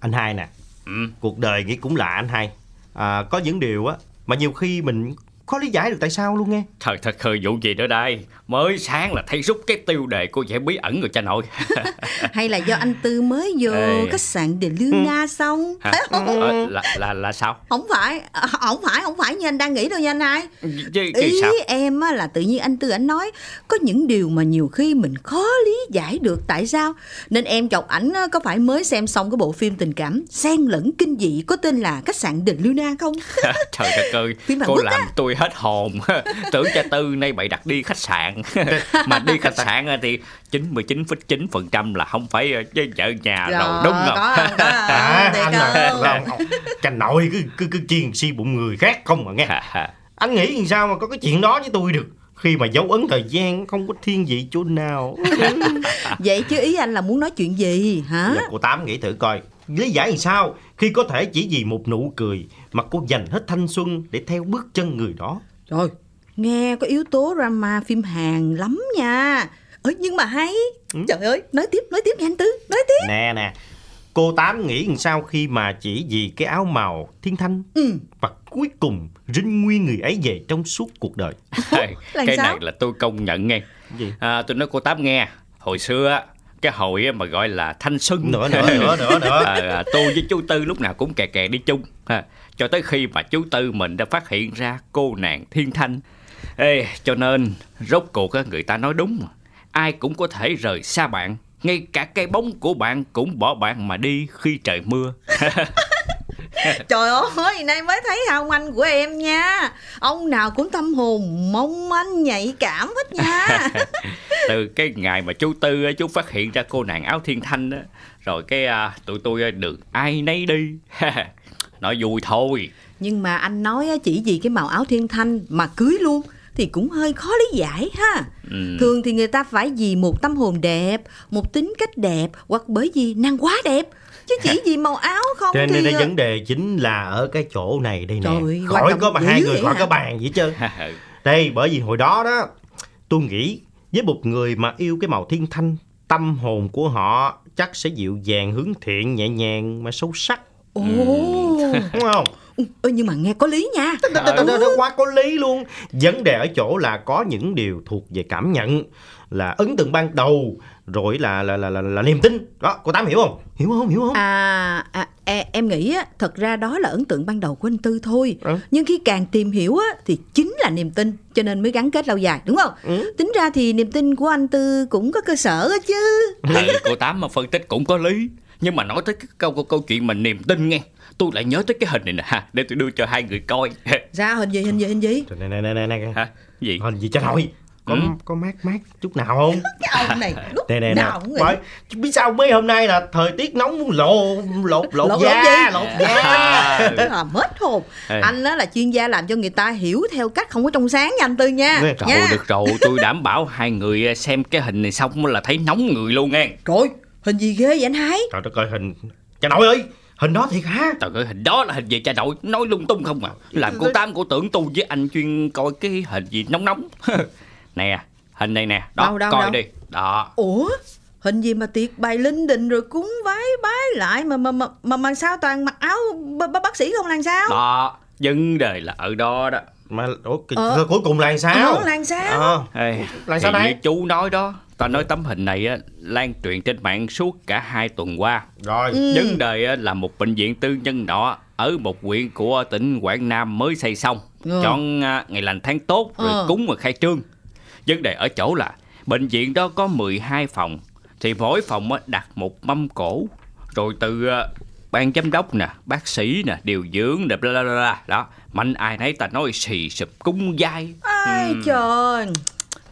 anh hai nè Ừ. cuộc đời nghĩ cũng lạ anh hai à, có những điều á mà nhiều khi mình khó lý giải được tại sao luôn nghe. Trời thật khơi vụ gì nữa đây. Mới sáng là thấy rút cái tiêu đề của vẻ bí ẩn rồi cha nội. Hay là do anh Tư mới vô Ê. khách sạn Đề Lương Nga xong? Hả? Ờ, là, là là sao? Không phải à, không phải không phải như anh đang nghĩ đâu nha anh hai. Chứ, ý sao? em á, là tự nhiên anh Tư ảnh nói có những điều mà nhiều khi mình khó lý giải được tại sao? Nên em chọc ảnh á, có phải mới xem xong cái bộ phim tình cảm xen lẫn kinh dị có tên là khách sạn Đề Lương Nga không? Trời đất ơi Phim Cô làm á. Tôi hết hồn. Tưởng cha Tư nay bày đặt đi khách sạn. Mà đi khách sạn thì 99,9% là không phải với vợ nhà Rồi, rồi đúng không? có có à, anh là cha nội cứ cứ cứ chiên si bụng người khác không mà nghe. Anh nghĩ làm sao mà có cái chuyện đó với tôi được? Khi mà dấu ấn thời gian không có thiên vị chỗ nào. Vậy chứ ý anh là muốn nói chuyện gì hả? Là cô Tám nghĩ thử coi. Lý giải làm sao? Khi có thể chỉ vì một nụ cười Mà cô dành hết thanh xuân để theo bước chân người đó Rồi, nghe có yếu tố drama phim Hàn lắm nha. Ơ nhưng mà hay. Trời ơi, nói tiếp, nói tiếp nha anh Tư, nói tiếp. Nè nè Cô Tám nghĩ làm sao khi mà chỉ vì cái áo màu thiên thanh Ừ. Và cuối cùng rinh nguyên người ấy về trong suốt cuộc đời Cái sao? này là tôi công nhận nghe Gì? à, Tôi nói cô Tám nghe Hồi xưa á cái hồi á mà gọi là thanh xuân Nữa, nữa, nữa, nữa, nữa. à, à, tôi với chú Tư lúc nào cũng kè kè đi chung ha. cho tới khi mà chú Tư mình đã phát hiện ra cô nàng thiên thanh Ê, cho nên rốt cuộc người ta nói đúng mà. ai cũng có thể rời xa bạn ngay cả cái bóng của bạn cũng bỏ bạn mà đi khi trời mưa Trời ơi, nay mới thấy ông anh của em nha. Ông nào cũng tâm hồn mong manh nhạy cảm hết nha. từ cái ngày mà chú Tư chú phát hiện ra cô nàng áo thiên thanh á, rồi cái à, tụi tôi được ai nấy đi nói vui thôi Nhưng mà anh nói chỉ vì cái màu áo thiên thanh mà cưới luôn thì cũng hơi khó lý giải ha. Ừ. Thường thì người ta phải vì một tâm hồn đẹp, một tính cách đẹp hoặc bởi vì năng quá đẹp. Chứ chỉ vì màu áo không Cho thì... nên ờ, vấn đề chính là ở cái chỗ này đây nè Trời Khỏi có mà hai người khỏi hả? có bàn gì hết trơn Đây bởi vì hồi đó đó Tôi nghĩ với một người mà yêu cái màu thiên thanh Tâm hồn của họ chắc sẽ dịu dàng hướng thiện nhẹ nhàng mà sâu sắc Ồ. Đúng không? Ơ, nhưng mà nghe có lý nha. Đó, đó, quá có lý luôn Vấn đề ở chỗ là có những điều thuộc về cảm nhận Là ấn tượng ban đầu Rồi là là là là, là niềm tin Đó, cô Tám hiểu không? Hiểu không? Hiểu không? À, à e- em nghĩ á, thật ra đó là ấn tượng ban đầu của anh Tư thôi. Ừ. Nhưng khi càng tìm hiểu á, thì chính là niềm tin, cho nên mới gắn kết lâu dài, đúng không? Ừ. Tính ra thì niềm tin của anh Tư cũng có cơ sở á chứ. ừ, cô Tám mà phân tích cũng có lý nhưng mà nói tới cái câu câu, câu chuyện mà niềm tin nghe tôi lại nhớ tới cái hình này nè ha để tôi đưa cho hai người coi Ra hình gì, hình gì, hình gì? Nè nè nè nè nè hả gì Hình gì cho nội có Ừ. có mát mát chút nào không? Cái ông này lúc nè nè nè. nào cũng bởi biết sao mấy hôm nay là thời tiết nóng muốn lộ lột lột Lột da lột da. À, hết hồn. Ê. anh á là chuyên gia làm cho người ta hiểu theo cách không có trong sáng nha anh tư nha. Trời nha. Được rồi, tôi đảm bảo hai người à, xem cái hình này xong là thấy nóng người luôn nghe. Trời, hình gì ghê vậy anh hai? Trời đất ơi hình cha nội ơi hình đó thiệt hả? Trời ơi, hình đó là hình gì cha nội, nói lung tung không à. Làm cô Tám cô tưởng tôi với anh chuyên coi cái hình gì nóng nóng. nè, hình này nè, đó, Đâu, đâu, coi đâu? đi. Đó. ủa hình gì mà tiệc bày linh đình rồi cúng vái bái lại mà mà mà mà, mà sao toàn mặc áo b- b- bác sĩ không làm sao Đó, vấn đề là ở đó đó. mà ủa, cái- Ờ. cuối cùng là sao Ờ, là sao? Ờ. Ê, Là sao đây? chú nói đó, ta nói tấm hình này á, lan truyền trên mạng suốt cả hai tuần qua. Rồi. Ừ. Vấn đề á, là một bệnh viện tư nhân nọ ở một huyện của tỉnh Quảng Nam mới xây xong. Ừ. Chọn à, ngày lành tháng tốt rồi Ờ. cúng và khai trương. Vấn đề ở chỗ là bệnh viện đó có 12 phòng thì mỗi phòng á, đặt một mâm cổ rồi từ à, ban giám đốc nè, bác sĩ nè, điều dưỡng nè, bla bla bla đó. Mạnh ai nấy ta nói xì sụp cúng dai. ai Ừ. trời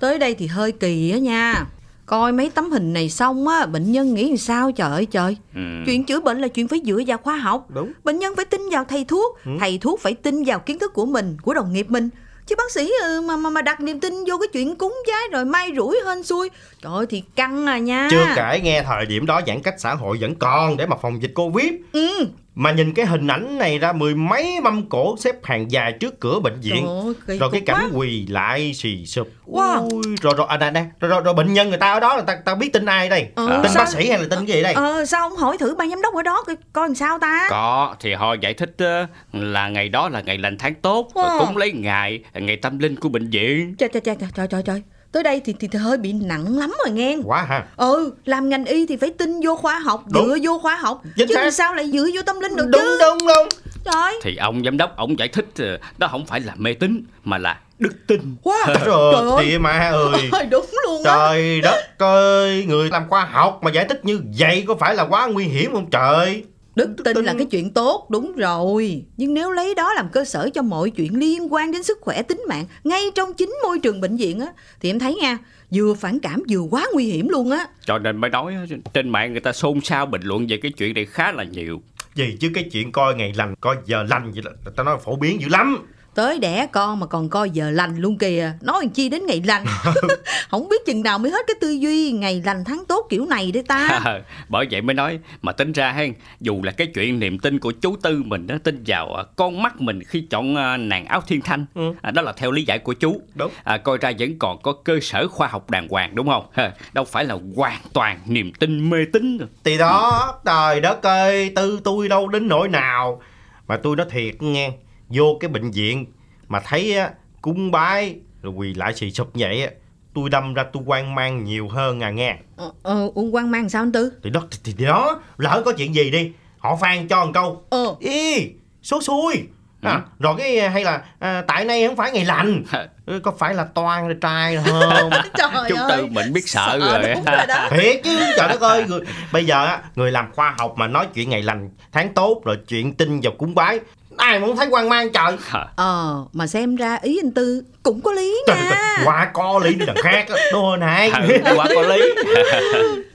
tới đây thì hơi kỳ á nha coi mấy tấm hình này xong á bệnh nhân nghĩ làm sao trời ơi trời Ừ. chuyện chữa bệnh là chuyện phải dựa vào khoa học Đúng. bệnh nhân phải tin vào thầy thuốc Ừ. thầy thuốc phải tin vào kiến thức của mình của đồng nghiệp mình chứ bác sĩ ừ, mà mà mà đặt niềm tin vô cái chuyện cúng giái rồi may rủi hên xui. Trời ơi thì căng à nha. Chưa kể nghe thời điểm đó giãn cách xã hội vẫn còn để mà phòng dịch covid. Ừ mà nhìn cái hình ảnh này ra mười mấy mâm cổ xếp hàng dài trước cửa bệnh viện Trời ơi, rồi cái cảnh quá. quỳ lại xì sụp Wow. Ui, rồi rồi à, nè, nè, rồi, rồi, rồi bệnh nhân người ta ở đó là ta, ta biết tin ai đây Ờ, tin sao? bác sĩ hay là tin cái gì đây ờ sao không hỏi thử ban giám đốc ở đó coi, coi làm sao ta Có, thì họ giải thích ờ, là ngày đó là ngày lành tháng tốt, Ờ. cũng lấy ngày, ngày tâm linh của bệnh viện. trời trời trời trời trời tới đây thì, thì thì hơi bị nặng lắm rồi nghe. Quá ha. Ừ làm ngành y thì phải tin vô khoa học Đúng. dựa vô khoa học. Chính chứ xác. sao lại dựa vô tâm linh được đúng chứ? đúng đúng. Trời. Thì ông giám đốc, ông giải thích ờ, đó không phải là mê tín, mà là đức tin. wow trời Trời ơi. chị ma ơi. Ôi, đúng luôn trời đất ơi người làm khoa học mà giải thích như vậy có phải là quá nguy hiểm không trời đức tin là cái chuyện tốt đúng rồi. Nhưng nếu lấy đó làm cơ sở cho mọi chuyện liên quan đến sức khỏe tính mạng ngay trong chính môi trường bệnh viện á thì em thấy nha vừa phản cảm vừa quá nguy hiểm luôn á. Cho nên mới nói trên mạng người ta xôn xao bình luận về cái chuyện này khá là nhiều. gì chứ cái chuyện coi ngày lành coi giờ lành vậy là tao nói phổ biến dữ lắm tới đẻ con mà còn coi giờ lành luôn kìa. Nói làm chi đến ngày lành? Không biết chừng nào mới hết cái tư duy ngày lành tháng tốt kiểu này đấy ta. Bởi vậy mới nói mà tính ra hen dù là cái chuyện niềm tin của chú Tư mình đó tin vào à, con mắt mình khi chọn à, nàng áo thiên thanh à, đó là theo lý giải của chú. Đúng. à, coi ra vẫn còn có cơ sở khoa học đàng hoàng đúng không? Đâu phải là hoàn toàn niềm tin mê tín thì đó trời đất ơi tư tôi đâu đến nỗi nào mà tôi nói thiệt nghe vô cái bệnh viện mà thấy á, cúng bái rồi quỳ lại xì sụp vậy á tôi đâm ra tôi quan mang nhiều hơn à nghe. Ờ, ờ uống quan mang sao anh tư? Thì đó thì, thì đó lỡ có chuyện gì đi họ phan cho một câu. Ờ. Y số xui. À, rồi cái hay là à, tại nay không phải ngày lành. Ừ, có phải là toan rồi trai rồi không? Trời chú ơi. Tư mình biết sợ, Sợ rồi rồi đó. thiệt chứ trời đất ơi người, bây giờ á người làm khoa học mà nói chuyện ngày lành tháng tốt rồi chuyện tin vào cúng bái ai không thấy quan mang trời? Ờ mà xem ra ý anh tư cũng có lý trời nha. Đất ơi, quá có lý đi đằng khác á. Đôi này Ừ, quá có lý.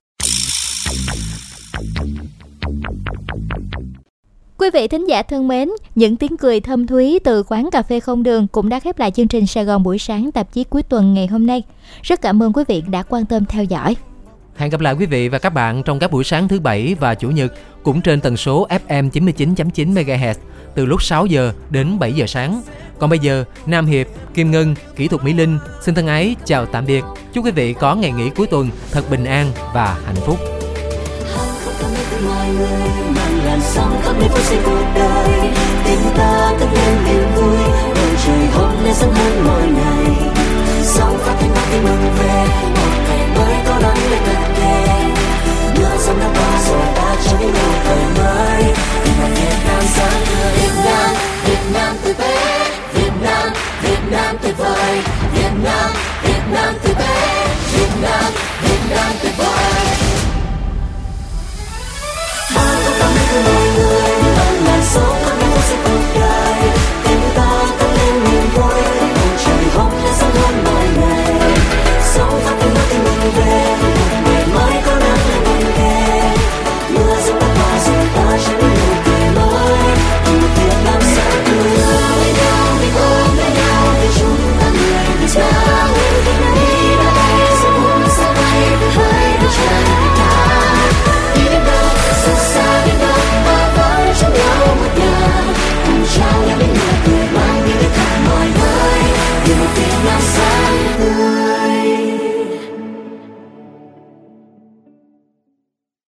Quý vị thính giả thân mến, những tiếng cười thâm thúy từ quán cà phê không đường cũng đã khép lại chương trình Sài Gòn buổi sáng tạp chí cuối tuần ngày hôm nay. Rất cảm ơn quý vị đã quan tâm theo dõi. Hẹn gặp lại quý vị và các bạn trong các buổi sáng thứ bảy và chủ nhật cũng trên tần số FM 99.9 MHz từ lúc 6 giờ đến 7 giờ sáng. Còn bây giờ, Nam Hiệp, Kim Ngân, Kỹ thuật Mỹ Linh xin thân ái chào tạm biệt. Chúc quý vị có ngày nghỉ cuối tuần thật bình an và hạnh phúc. mọi người mang làn sóng khắp nơi phố xanh cuộc đời tim ta tất nhiên Việt Nam Việt Nam từ bé Việt Nam Việt Nam tuyệt vời. Việt Nam Việt Nam từ bé Việt Nam Việt Nam tuyệt vời.